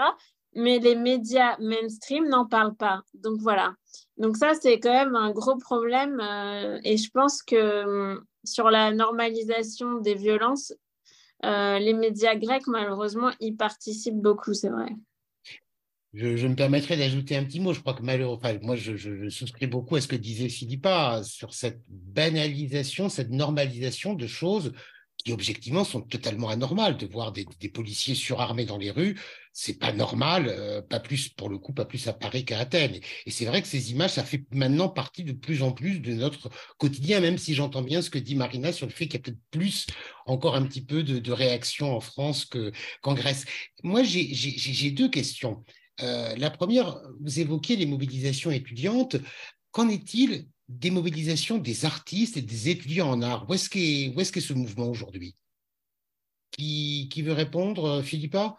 S2: mais les médias mainstream n'en parlent pas. Donc voilà. Donc ça, c'est quand même un gros problème. Euh, et je pense que hum, sur la normalisation des violences, euh, les médias grecs, malheureusement, y participent beaucoup, c'est vrai.
S1: Je, me permettrai d'ajouter un petit mot. Je crois que malheureusement, moi, je, je, souscris beaucoup à ce que disait Philippa sur cette banalisation, cette normalisation de choses qui objectivement sont totalement anormales. De voir des, policiers surarmés dans les rues, c'est pas normal, euh, pas plus pour le coup, pas plus à Paris qu'à Athènes. Et c'est vrai que ces images, ça fait maintenant partie de plus en plus de notre quotidien, même si j'entends bien ce que dit Marina sur le fait qu'il y a peut-être plus, encore un petit peu de, de réaction en France qu'en Grèce. Moi, j'ai deux questions. Euh, la première, vous évoquez les mobilisations étudiantes. Qu'en est-il des mobilisations des artistes et des étudiants en art. Où est-ce qu'est est, ce mouvement aujourd'hui? Qui, qui, veut répondre, euh, Philippa?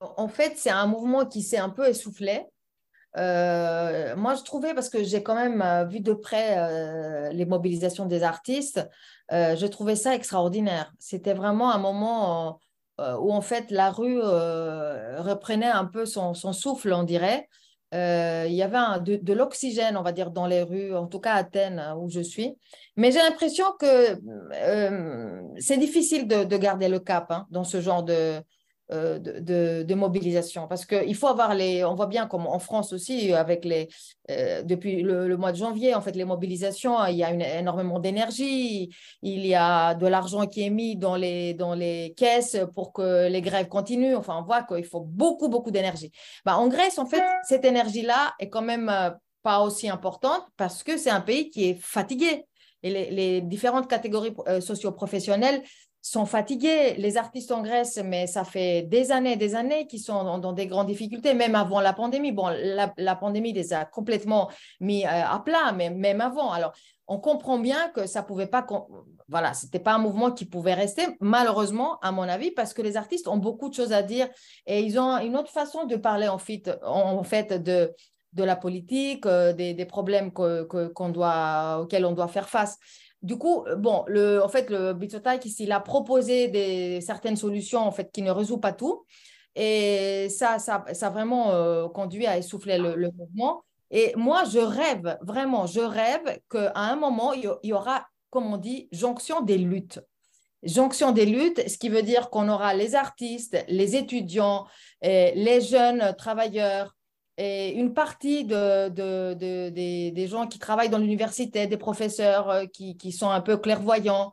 S3: En fait, c'est un mouvement qui s'est un peu essoufflé. Euh, moi, je trouvais, parce que j'ai quand même euh, vu de près les mobilisations des artistes, je trouvais ça extraordinaire. C'était vraiment un moment où, en fait, la rue reprenait un peu son, son souffle, on dirait. Euh, il y avait de, l'oxygène, on va dire, dans les rues, en tout cas à Athènes, hein, où je suis. Mais j'ai l'impression que euh, c'est difficile de, garder le cap hein, dans ce genre de, euh, de, mobilisation. Parce qu'il faut avoir les. On voit bien comme en France aussi, avec les, euh, depuis le, mois de janvier, en fait, les mobilisations, il y a énormément d'énergie, il y a de l'argent qui est mis dans les, dans les caisses pour que les grèves continuent. Enfin, on voit qu'il faut beaucoup, beaucoup d'énergie. Bah, en Grèce, en fait, cette énergie-là est quand même euh, pas aussi importante parce que c'est un pays qui est fatigué. Et les, les différentes catégories socio-professionnelles sont fatigués, les artistes en Grèce, mais ça fait des années des années qu'ils sont dans, des grandes difficultés, même avant la pandémie. Bon, la, pandémie les a complètement mis euh, à plat, mais même avant. Alors, on comprend bien que ça pouvait pas, voilà, c'était pas un mouvement qui pouvait rester, malheureusement, à mon avis, parce que les artistes ont beaucoup de choses à dire et ils ont une autre façon de parler en fait, en fait de, de la politique, euh, des, problèmes qu'on doit, auxquels on doit faire face. Du coup, euh, bon, le, en fait, le Bitsotai, il a proposé des, certaines solutions en fait, qui ne résout pas tout. Et ça, ça, ça a vraiment euh, conduit à essouffler le, mouvement. Et moi, je rêve, vraiment, je rêve qu'à un moment, il y aura, comme on dit, jonction des luttes. Jonction des luttes, ce qui veut dire qu'on aura les artistes, les étudiants, les jeunes travailleurs, et une partie de, des, gens qui travaillent dans l'université, des professeurs euh, qui, sont un peu clairvoyants,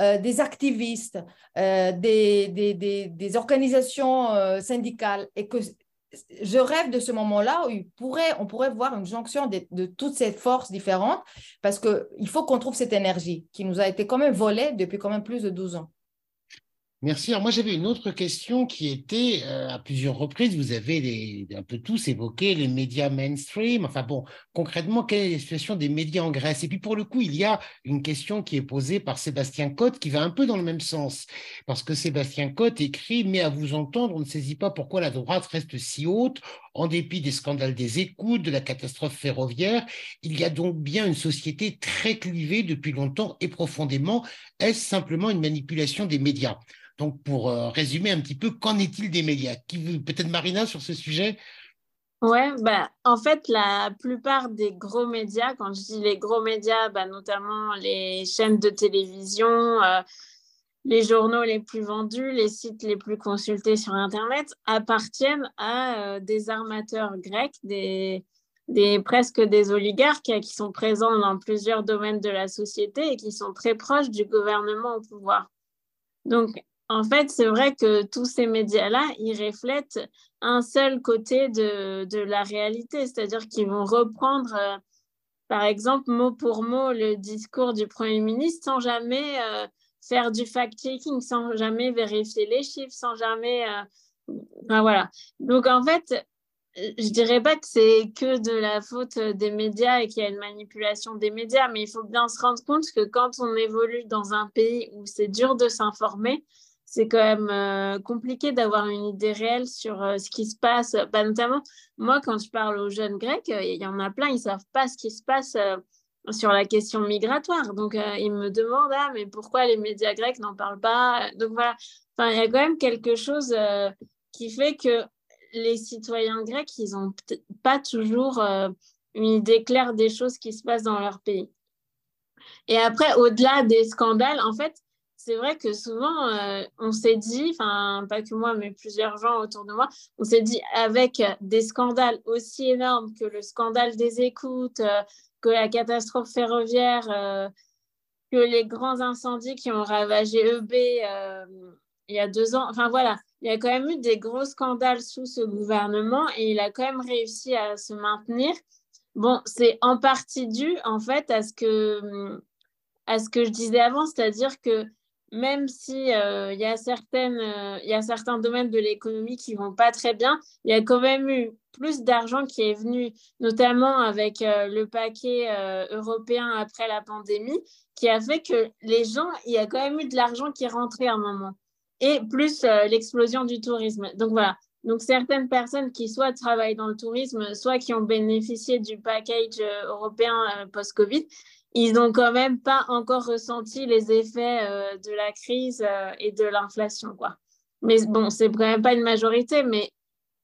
S3: euh, des activistes, euh, des, des, organisations syndicales, et que je rêve de ce moment-là où pourrait, on pourrait voir une jonction de, toutes ces forces différentes, parce qu'il faut qu'on trouve cette énergie qui nous a été quand même volée depuis quand même plus de 12 ans.
S1: Merci. Alors moi, j'avais une autre question qui était, euh, à plusieurs reprises, vous avez un peu tous évoqué les médias mainstream. Enfin bon, concrètement, quelle est la situation des médias en Grèce? Et puis pour le coup, il y a une question qui est posée par Sébastien Cotte qui va un peu dans le même sens. Parce que Sébastien Cotte écrit, mais à vous entendre, on ne saisit pas pourquoi la droite reste si haute en dépit des scandales des écoutes, de la catastrophe ferroviaire. Il y a donc bien une société très clivée depuis longtemps et profondément. Est-ce simplement une manipulation des médias? Donc, pour euh, résumer un petit peu, qu'en est-il des médias? Peut-être Marina sur ce sujet?
S2: Ouais, bah, en fait, la plupart des gros médias, quand je dis les gros médias, bah, notamment les chaînes de télévision, euh, les journaux les plus vendus, les sites les plus consultés sur Internet, appartiennent à euh, des armateurs grecs, des, presque des oligarques qui sont présents dans plusieurs domaines de la société et qui sont très proches du gouvernement au pouvoir. Donc, en fait, c'est vrai que tous ces médias-là, ils reflètent un seul côté de, la réalité, c'est-à-dire qu'ils vont reprendre, euh, par exemple, mot pour mot le discours du Premier ministre sans jamais euh, faire du fact-checking, sans jamais vérifier les chiffres, sans jamais... Euh, enfin, voilà. Donc, en fait, je dirais pas que c'est que de la faute des médias et qu'il y a une manipulation des médias, mais il faut bien se rendre compte que quand on évolue dans un pays où c'est dur de s'informer, c'est quand même euh, compliqué d'avoir une idée réelle sur euh, ce qui se passe. Bah, notamment, moi, quand je parle aux jeunes grecs, il y en a plein, ils ne savent pas ce qui se passe sur la question migratoire. Donc, ils me demandent, ah, mais pourquoi les médias grecs n'en parlent pas? Donc, voilà, enfin, il y a quand même quelque chose qui fait que les citoyens grecs, ils n'ont pas toujours une idée claire des choses qui se passent dans leur pays. Et après, au-delà des scandales, en fait, c'est vrai que souvent, euh, on s'est dit, enfin, pas que moi, mais plusieurs gens autour de moi, on s'est dit, avec des scandales aussi énormes que le scandale des écoutes, euh, que la catastrophe ferroviaire, euh, que les grands incendies qui ont ravagé EB il y a deux ans, enfin voilà, il y a quand même eu des gros scandales sous ce gouvernement et il a quand même réussi à se maintenir. Bon, c'est en partie dû, en fait, à ce que, à ce que je disais avant, c'est-à-dire que même si euh, il y a certaines, euh, il y a certains domaines de l'économie qui vont pas très bien, il y a quand même eu plus d'argent qui est venu, notamment avec euh, le paquet européen après la pandémie, qui a fait que les gens, il y a quand même eu de l'argent qui est rentré à un moment, et plus l'explosion du tourisme. Donc voilà. Donc certaines personnes qui soit travaillent dans le tourisme, soit qui ont bénéficié du package européen post-Covid, ils n'ont quand même pas encore ressenti les effets euh, de la crise euh, et de l'inflation. quoi. Mais bon, c'est quand même pas une majorité, mais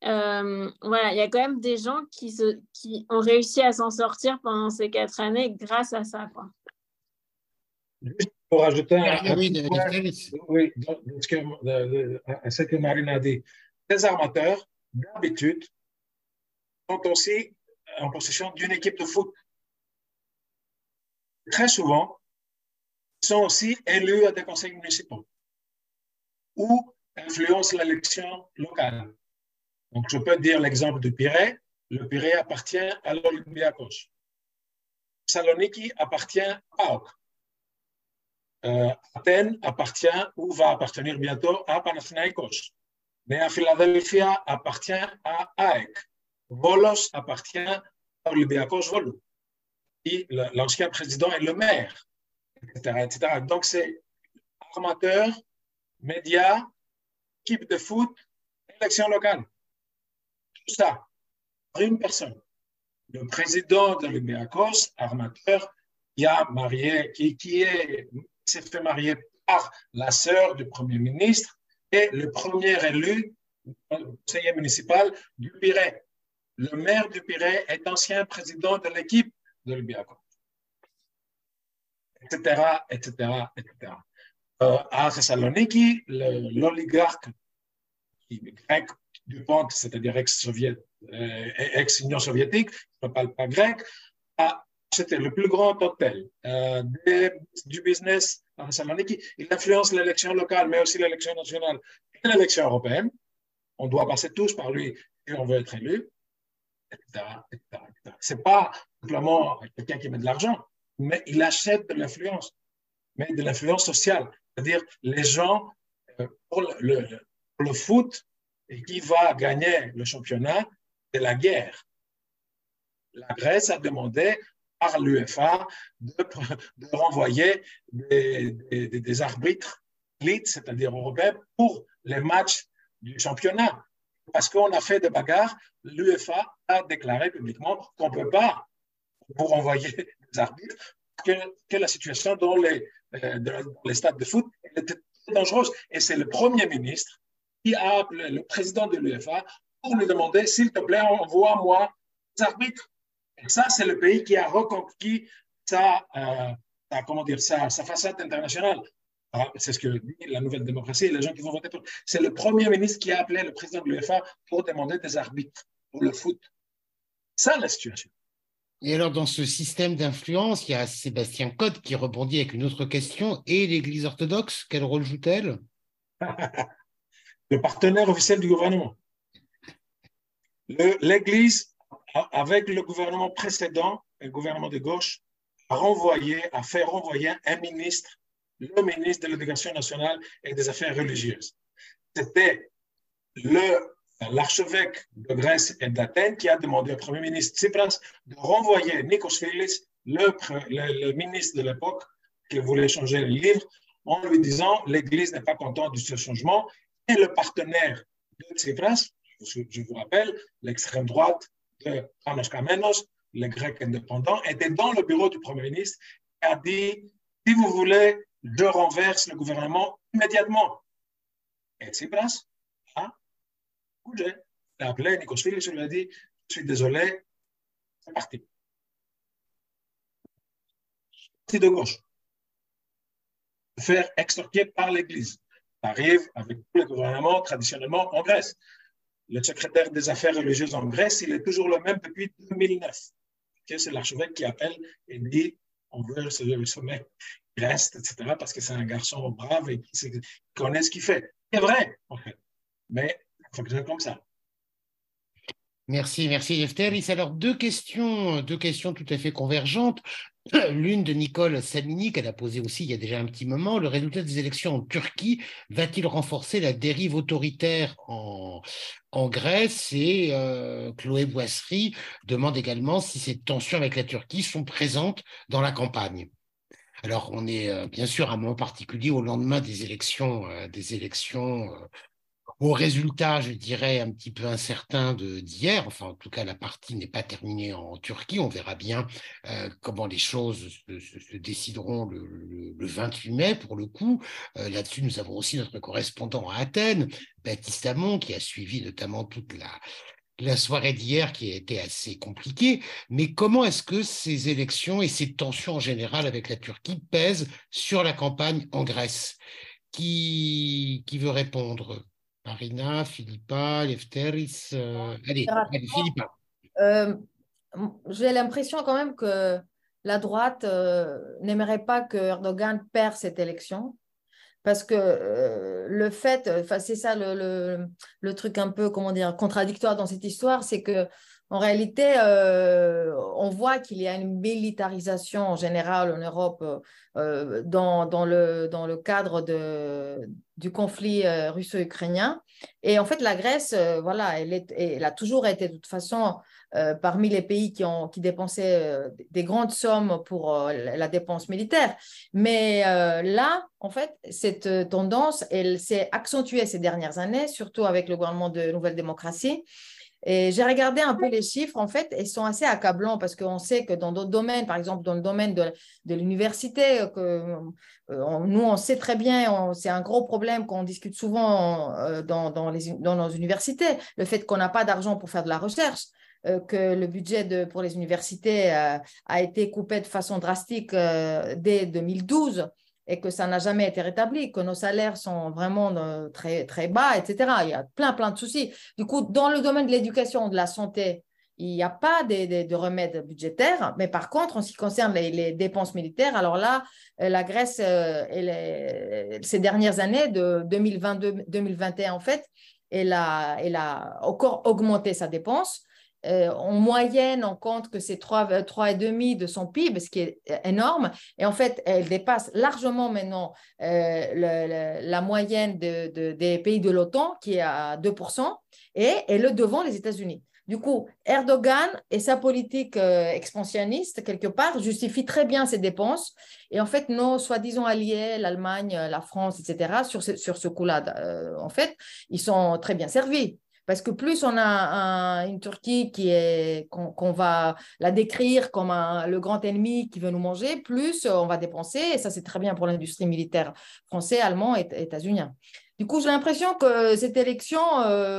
S2: euh, voilà, il y a quand même des gens qui, se, qui ont réussi à s'en sortir pendant ces quatre années grâce à ça. Quoi.
S4: Juste pour ajouter un, ah oui, oui, à ce que Marine a dit, les armateurs, d'habitude, sont aussi en possession d'une équipe de foot très souvent, sont aussi élus à des conseils municipaux ou influencent l'élection locale. Donc, je peux dire l'exemple du Pirée. Le Pirée appartient à l'Olympiakos. Saloniki appartient à PAOK. Euh, Athènes appartient ou va appartenir bientôt à Panathinaikos. Nea Philadelphia appartient à AEK. Volos appartient à Olympiakos Volou l'ancien président est le maire, etc. Donc, c'est armateur, médias, équipe de foot, élection locale. Tout ça, par une personne. Le président de l'Olympiakos, armateur, qui a marié, qui, qui s'est fait marier par la sœur du Premier ministre et le premier élu conseiller municipal du Pirée. Le maire du Pirée est ancien président de l'équipe de l'Olympiakos. Etc., etc., etc. Euh, à Thessaloniki, l'oligarque grec du Pont, c'est-à-dire ex-Union euh, ex soviétique, je ne parle pas grec, c'était le plus grand hôtel euh, du business à Thessaloniki. Il influence l'élection locale, mais aussi l'élection nationale et l'élection européenne. On doit passer tous par lui et on veut être élu, etc. Ce n'est pas simplement quelqu'un qui met de l'argent, mais il achète de l'influence, mais de l'influence sociale. C'est-à-dire, les gens pour le, le, foot, et qui va gagner le championnat, c'est la guerre. La Grèce a demandé par l'UEFA de, renvoyer des, des, des arbitres c'est-à-dire européens, pour les matchs du championnat. Parce qu'on a fait des bagarres, l'UEFA a déclaré publiquement qu'on ne peut pas vous renvoyer des arbitres, que, que la situation dans les, euh, dans les stades de foot était dangereuse. Et c'est le Premier ministre qui a appelé le président de l'UEFA pour lui demander, s'il te plaît, envoie-moi des arbitres. Et ça, c'est le pays qui a reconquis sa, euh, comment dire, sa, sa façade internationale. Ah, c'est ce que dit la nouvelle démocratie et les gens qui vont voter pour. C'est le Premier ministre qui a appelé le président de l'UEFA pour demander des arbitres pour le foot. Ça, la situation.
S1: Et alors, dans ce système d'influence, il y a Sébastien Cotte qui rebondit avec une autre question. Et l'Église orthodoxe, quel rôle joue-t-elle?
S4: Le partenaire officiel du gouvernement. L'Église, avec le gouvernement précédent, le gouvernement de gauche, a a fait renvoyer un ministre le ministre de l'Éducation nationale et des Affaires religieuses. C'était l'archevêque de Grèce et d'Athènes qui a demandé au Premier ministre Tsipras de renvoyer Nikos Philis, le, le, ministre de l'époque, qui voulait changer le livre, en lui disant l'Église n'est pas contente de ce changement. Et le partenaire de Tsipras, je vous rappelle, l'extrême droite de Panos Kamenos, les Grecs indépendants, était dans le bureau du Premier ministre et a dit si vous voulez je renverse le gouvernement immédiatement. Et Tsipras a bougé. Il a appelé Nikosvili et lui a dit Je suis désolé, c'est parti. C'est de gauche. Faire extorquer par l'Église. Arrive avec tous les gouvernements traditionnellement en Grèce. Le secrétaire des affaires religieuses en Grèce, il est toujours le même depuis 2009. C'est l'archevêque qui appelle et dit on veut le sommet reste, etc., parce que c'est un garçon brave et qui, connaît ce qu'il fait. C'est vrai, en fait. Mais ça fonctionne comme ça.
S1: Merci, merci Efteris. Alors, deux questions, deux questions tout à fait convergentes. L'une de Nicole Salini, qu'elle a posée aussi il y a déjà un petit moment. Le résultat des élections en Turquie va-t-il renforcer la dérive autoritaire en, Grèce? Et euh, Chloé Boisserie demande également si ces tensions avec la Turquie sont présentes dans la campagne. Alors, on est euh, bien sûr à un moment particulier au lendemain des élections, euh, des élections au résultat, je dirais, un petit peu incertain d'hier. Enfin, en tout cas, la partie n'est pas terminée en Turquie. On verra bien comment les choses se, décideront le, 28 mai, pour le coup. Là-dessus, nous avons aussi notre correspondant à Athènes, Baptiste Amon, qui a suivi notamment toute la, soirée d'hier qui a été assez compliquée, mais comment est-ce que ces élections et ces tensions en général avec la Turquie pèsent sur la campagne en Grèce? Qui veut répondre? Marina, Philippa, Lefteris euh, allez, allez, Philippa.
S3: Euh, j'ai l'impression quand même que la droite euh, n'aimerait pas que Erdogan perde cette élection parce que le fait, c'est ça le, le, truc un peu, comment dire, contradictoire dans cette histoire, c'est que en réalité, euh, on voit qu'il y a une militarisation en général en Europe euh, dans, dans, le, cadre du conflit russo-ukrainien. Et en fait, la Grèce, voilà, elle, est, elle a toujours été de toute façon euh, parmi les pays qui, qui dépensaient euh, des grandes sommes pour euh, la dépense militaire. Mais là, en fait, cette tendance, elle s'est accentuée ces dernières années, surtout avec le gouvernement de Nouvelle Démocratie. Et j'ai regardé un peu les chiffres, en fait, ils sont assez accablants parce qu'on sait que dans d'autres domaines, par exemple dans le domaine de, de l'université, que nous, on sait très bien, c'est un gros problème qu'on discute souvent dans, dans, les, dans nos universités, le fait qu'on n'a pas d'argent pour faire de la recherche. Euh, que le budget de, pour les universités euh, a été coupé de façon drastique euh, dès 2012 et que ça n'a jamais été rétabli, que nos salaires sont vraiment très, très bas, etc. Il y a plein, plein de soucis. Du coup, dans le domaine de l'éducation, de la santé, il n'y a pas de, de, remèdes budgétaires, mais par contre, en ce qui concerne les, dépenses militaires, alors là, la Grèce, ces dernières années, de 2022-2021 en fait, elle a encore augmenté sa dépense. Euh, en moyenne, on compte que c'est 3,5 de son PIB, ce qui est énorme. Et en fait, elle dépasse largement maintenant la moyenne des pays de l'OTAN, qui est à 2%, et elle est devant les États-Unis. Du coup, Erdogan et sa politique euh, expansionniste, quelque part, justifient très bien ses dépenses. Et en fait, nos soi-disant alliés, l'Allemagne, la France, etc., sur ce, sur ce coup-là, euh, en fait, ils sont très bien servis. Parce que plus on a une Turquie qui est qu'on va la décrire comme le grand ennemi qui veut nous manger, plus on va dépenser. Et ça, c'est très bien pour l'industrie militaire français, allemand et états-unien. Du coup, j'ai l'impression que cette élection, euh,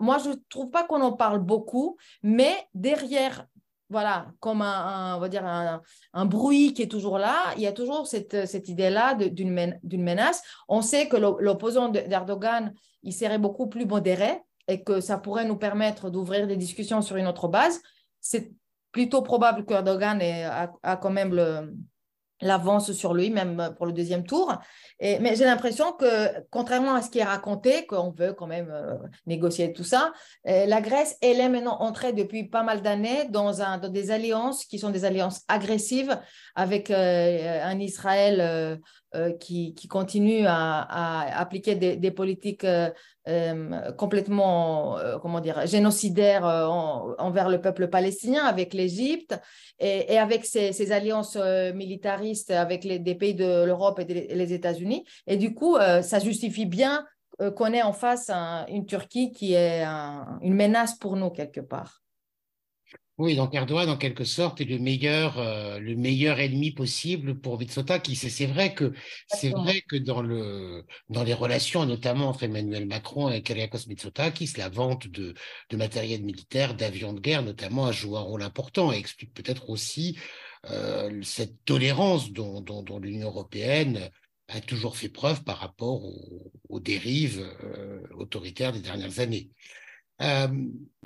S3: moi, je ne trouve pas qu'on en parle beaucoup, mais derrière, voilà, comme un, bruit qui est toujours là, il y a toujours cette, cette idée-là d'une menace. On sait que l'opposant d'Erdogan, il serait beaucoup plus modéré et que ça pourrait nous permettre d'ouvrir des discussions sur une autre base. C'est plutôt probable qu'Erdogan a, a quand même le, l'avance sur lui, même pour le deuxième tour. Et, mais j'ai l'impression que, contrairement à ce qui est raconté, qu'on veut quand même euh, négocier tout ça, euh, la Grèce, elle est maintenant entrée depuis pas mal d'années dans, un, dans des alliances qui sont des alliances agressives avec euh, un Israël qui, qui, continue à, appliquer des, des politiques complètement, comment dire, génocidaires envers le peuple palestinien, avec l'Égypte et, avec ces, ces alliances militaristes avec des pays de l'Europe et, les États-Unis. Et du coup, ça justifie bien qu'on ait en face une Turquie qui est une menace pour nous quelque part.
S1: Oui, donc Erdogan, en quelque sorte, est le meilleur, euh, le meilleur ennemi possible pour Mitsotakis. C'est vrai que c'est vrai que dans le dans les relations, notamment entre Emmanuel Macron et Kyriakos Mitsotakis, la vente de, de matériel militaire, d'avions de guerre, notamment, a joué un rôle important et explique peut-être aussi euh, cette tolérance dont, dont, dont l'Union européenne a toujours fait preuve par rapport aux, dérives euh, autoritaires des dernières années. Euh,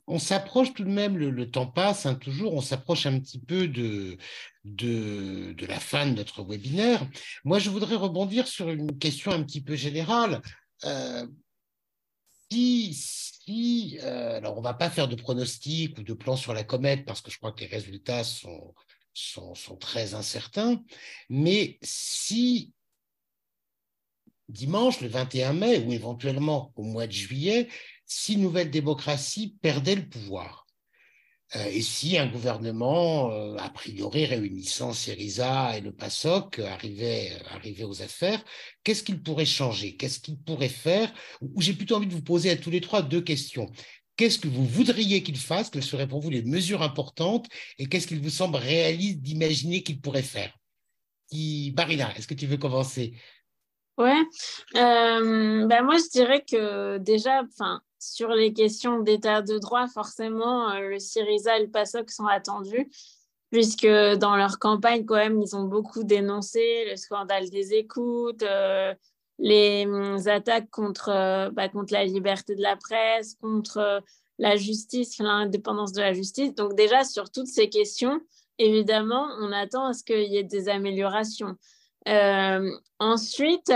S1: on s'approche tout de même, le, temps passe, hein, toujours, on s'approche un petit peu de, de, la fin de notre webinaire. Moi, je voudrais rebondir sur une question un petit peu générale. Euh, si, si euh, alors on ne va pas faire de pronostics ou de plans sur la comète parce que je crois que les résultats sont, sont très incertains, mais si dimanche, le 21 mai, ou éventuellement au mois de juillet, si Nouvelle Démocratie perdait le pouvoir. Euh, et si un gouvernement, euh, a priori réunissant Syriza et le PASOK, arrivait, arrivait aux affaires, qu'est-ce qu'il pourrait changer? Qu'est-ce qu'il pourrait faire? J'ai plutôt envie de vous poser à tous les trois deux questions. Qu'est-ce que vous voudriez qu'il fasse? Quelles seraient pour vous les mesures importantes? Et qu'est-ce qu'il vous semble réaliste d'imaginer qu'il pourrait faire? Barina, est-ce que tu veux commencer?
S2: Ouais, euh, ben moi je dirais que déjà, enfin, sur les questions d'état de droit, forcément, euh, le Syriza et le PASOK sont attendus, puisque dans leur campagne, quand même, ils ont beaucoup dénoncé le scandale des écoutes, euh, les hum, attaques contre, euh, bah, contre la liberté de la presse, contre la justice, l'indépendance de la justice. Donc déjà, sur toutes ces questions, évidemment, on attend à ce qu'il y ait des améliorations. ensuite,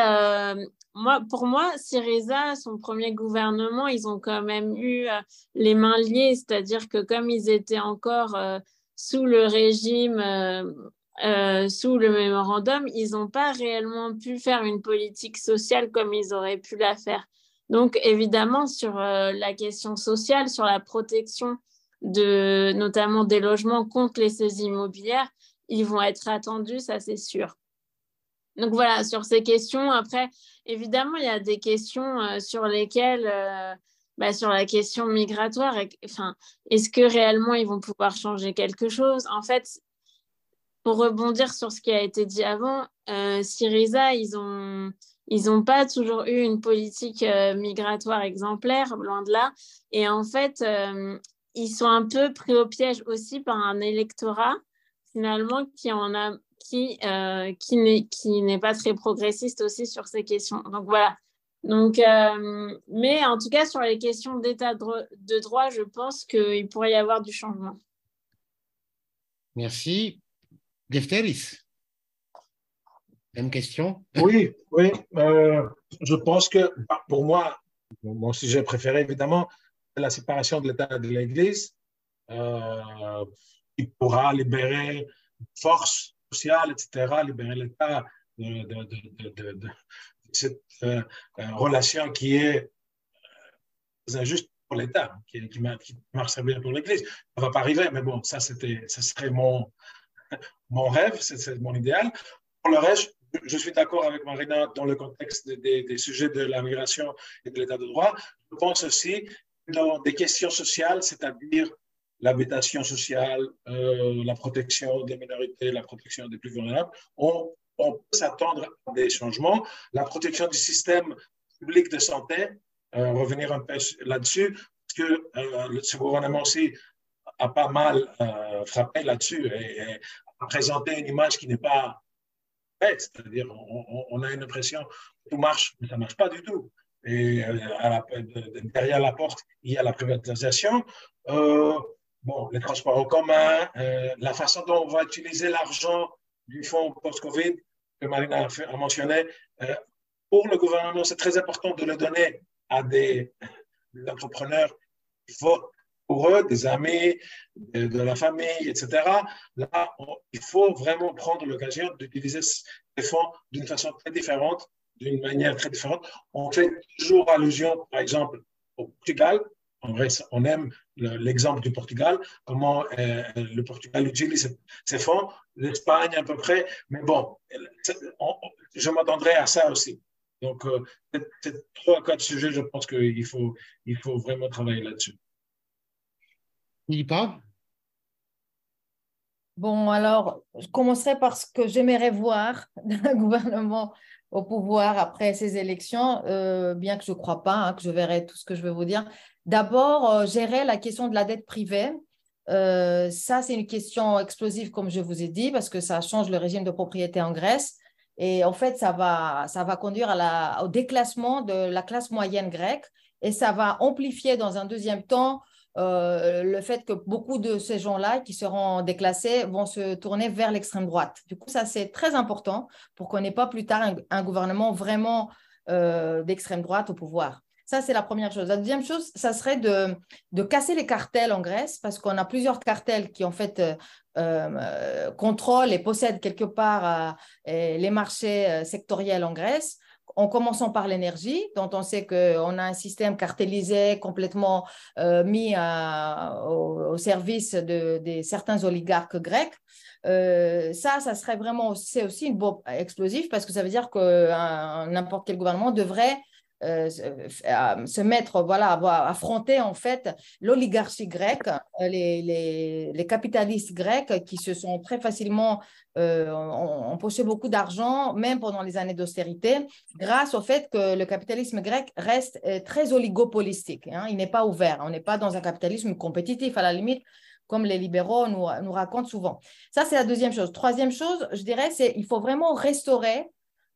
S2: moi, pour moi, Syriza, son premier gouvernement, ils ont quand même eu euh, les mains liées, c'est-à-dire que comme ils étaient encore euh, sous le régime, euh, sous le mémorandum, ils n'ont pas réellement pu faire une politique sociale comme ils auraient pu la faire. Donc, évidemment, sur la question sociale, sur la protection de notamment des logements contre les saisies immobilières, ils vont être attendus, ça c'est sûr. Donc voilà, sur ces questions, après, évidemment, il y a des questions euh, sur lesquelles, euh, bah, sur la question migratoire, enfin, est-ce que réellement ils vont pouvoir changer quelque chose? En fait, pour rebondir sur ce qui a été dit avant, euh, Syriza, ils ont ils n'ont pas toujours eu une politique migratoire exemplaire, loin de là. Et en fait, ils sont un peu pris au piège aussi par un électorat, finalement, qui en a qui, euh, qui n'est pas très progressiste aussi sur ces questions. Donc voilà. Donc, euh, mais en tout cas, sur les questions d'état de droit, je pense qu'il pourrait y avoir du changement.
S1: Merci. Defteris, même question?
S4: Oui, oui. Euh, je pense que bah, pour moi, mon sujet préféré, évidemment, de la séparation de l'État et de l'Église, euh, qui pourra libérer forces sociales, etc., l'État de, cette euh, relation qui est injuste pour l'État, qui, qui, marche très bien pour l'Église. Ça ne va pas arriver, mais bon, ça, c'était, ça serait mon, mon rêve, c'est mon idéal. Pour le reste, je suis d'accord avec Marina dans le contexte des, sujets de la migration et de l'état de droit. Je pense aussi dans des questions sociales, c'est-à-dire l'habitation sociale, euh, la protection des minorités, la protection des plus vulnérables, on, peut s'attendre à des changements. La protection du système public de santé, euh, revenir un peu là-dessus, parce que euh, ce gouvernement aussi a pas mal frappé là-dessus et, a présenté une image qui n'est pas c'est-à-dire on, a une impression que tout marche, mais ça ne marche pas du tout. Et euh, derrière la porte, il y a la privatisation. Euh, bon, les transports en commun, euh, la façon dont on va utiliser l'argent du fonds post-Covid que Marina a, mentionné. pour le gouvernement, c'est très important de le donner à des, des entrepreneurs qui votent pour eux, des amis, de, la famille, etc. Là, il faut vraiment prendre l'occasion d'utiliser ces fonds d'une façon très différente, d'une manière très différente. On fait toujours allusion, par exemple, au Portugal. En vrai, on aime l'exemple du Portugal, comment euh, le Portugal utilise ses fonds, l'Espagne à peu près, mais bon, je m'attendrai à ça aussi. Donc, euh, c'est trois, quatre sujets, je pense qu'il faut, il faut vraiment travailler là-dessus.
S3: Bon, alors, je commencerai par ce que j'aimerais voir d'un gouvernement au pouvoir après ces élections, euh, bien que je ne crois pas hein, que je verrai tout ce que je veux vous dire. D'abord, euh, gérer la question de la dette privée. Euh, ça, c'est une question explosive, comme je vous ai dit, parce que ça change le régime de propriété en Grèce. Et en fait, ça va, conduire au déclassement de la classe moyenne grecque et ça va amplifier dans un deuxième temps euh, le fait que beaucoup de ces gens-là qui seront déclassés vont se tourner vers l'extrême droite. Du coup, ça, c'est très important pour qu'on n'ait pas plus tard un, gouvernement vraiment euh, d'extrême droite au pouvoir. Ça, c'est la première chose. La deuxième chose, ça serait de, casser les cartels en Grèce, parce qu'on a plusieurs cartels qui, en fait, euh, contrôlent et possèdent quelque part les marchés sectoriels en Grèce en commençant par l'énergie, dont on sait qu'on a un système cartélisé complètement euh, mis au, service de, certains oligarques grecs. Euh, ça, ça serait vraiment, c'est aussi une bombe explosive parce que ça veut dire que n'importe quel gouvernement devrait euh, se mettre, voilà, affronter en fait l'oligarchie grecque, les, les, capitalistes grecs qui se sont très facilement euh, beaucoup d'argent, même pendant les années d'austérité, grâce au fait que le capitalisme grec reste euh, très oligopolistique. Hein. il n'est pas ouvert. On n'est pas dans un capitalisme compétitif à la limite comme les libéraux nous, nous racontent souvent. Ça, c'est la deuxième chose. Troisième chose, je dirais, c'est il faut vraiment restaurer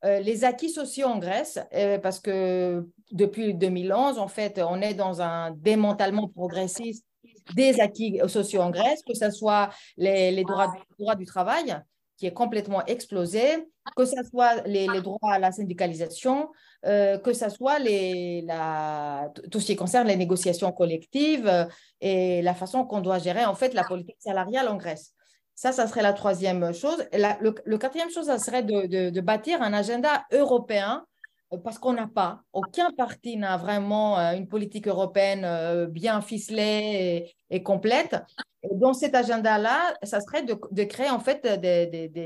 S3: euh, les acquis sociaux en Grèce, euh, parce que depuis 2011, en fait, on est dans un démantèlement progressiste des acquis sociaux en Grèce, que ce soit les, droits, droits, du travail, qui est complètement explosé, que ce soit les, droits à la syndicalisation, euh, que ce soit les, la, tout ce qui concerne les négociations collectives et la façon qu'on doit gérer en fait la politique salariale en Grèce. Ça, ça serait la troisième chose. le, quatrième chose, ça serait de, bâtir un agenda européen euh, parce qu'on n'a pas, aucun parti n'a vraiment euh, une politique européenne euh, bien ficelée et, complète. dans cet agenda-là, ça serait de, créer, en fait,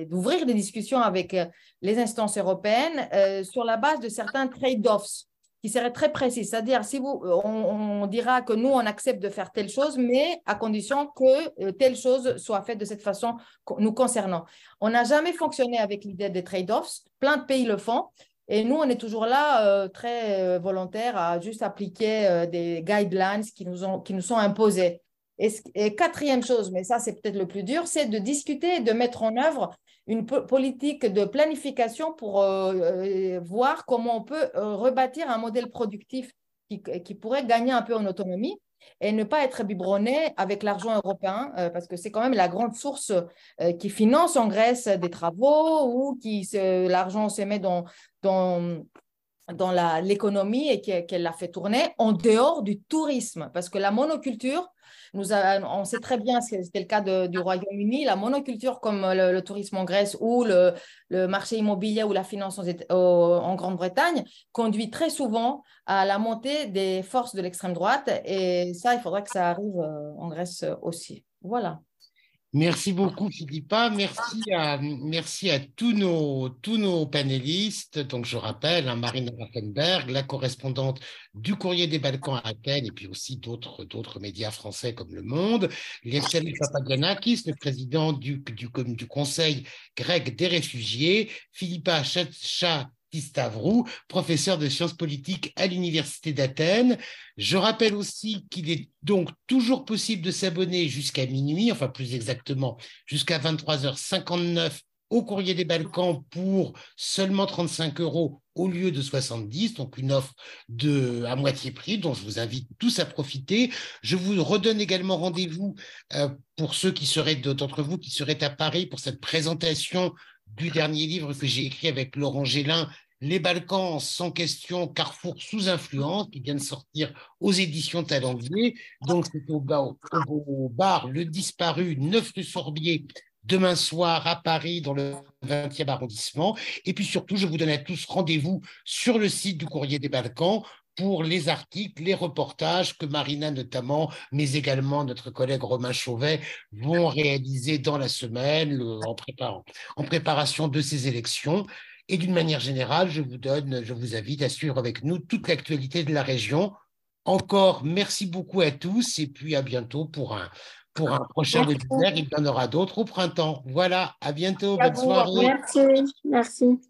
S3: d'ouvrir des discussions avec les instances européennes sur la base de certains trade-offs qui serait très précis. C'est-à-dire, si vous, on, dira que nous, on accepte de faire telle chose, mais à condition que euh, telle chose soit faite de cette façon nous concernant. On n'a jamais fonctionné avec l'idée des trade-offs. Plein de pays le font. Et nous, on est toujours là, euh, très euh, volontaires à juste appliquer des guidelines qui nous, qui nous sont imposés. Et, quatrième chose, mais ça c'est peut-être le plus dur, c'est de discuter et de mettre en œuvre une politique de planification pour euh, euh, voir comment on peut euh, rebâtir un modèle productif qui, qui, pourrait gagner un peu en autonomie et ne pas être biberonné avec l'argent européen, parce que c'est quand même la grande source qui finance en Grèce des travaux ou qui l'argent se met dans, dans dans l'économie et qu'elle l'a fait tourner en dehors du tourisme. Parce que la monoculture, nous on sait très bien, c'était le cas du Royaume-Uni, la monoculture comme le, tourisme en Grèce ou le, marché immobilier ou la finance en Grande-Bretagne conduit très souvent à la montée des forces de l'extrême droite. Et ça, il faudrait que ça arrive euh, en Grèce aussi. Voilà.
S1: Merci beaucoup, Philippa. Merci à, tous, nos, tous panélistes. Donc, je rappelle, hein, Marina Raffenberg, la correspondante du Courrier des Balkans à Athènes, et puis aussi d'autres, médias français comme Le Monde, Lieftalis Papagianakis, le président du, du, du, Conseil grec des réfugiés, Philippa Chat Tistavrou, professeur de sciences politiques à l'Université d'Athènes. Je rappelle aussi qu'il est donc toujours possible de s'abonner jusqu'à minuit, enfin plus exactement jusqu'à 23h59 au Courrier des Balkans pour seulement 35 euros au lieu de 70, donc une offre de, à moitié prix dont je vous invite tous à profiter. Je vous redonne également rendez-vous euh, pour ceux qui seraient d'entre vous qui seraient à Paris pour cette présentation du dernier livre que j'ai écrit avec Laurent Gélin, Les Balkans sans question, Carrefour sous influence, qui vient de sortir aux éditions Talendier. Donc, c'est au, bar Le Disparu, 9 rue Sorbier, demain soir à Paris, dans le 20e arrondissement. Et puis surtout, je vous donne à tous rendez-vous sur le site du Courrier des Balkans pour les articles, les reportages que Marina notamment, mais également notre collègue Romain Chauvet vont réaliser dans la semaine en, préparant, en préparation de ces élections. Et d'une manière générale, je vous donne, je vous invite à suivre avec nous toute l'actualité de la région. Encore, merci beaucoup à tous et puis à bientôt pour un, pour un prochain webinaire. Il y en aura d'autres au printemps. Voilà, à bientôt. Bonne soirée.
S2: Merci. Merci.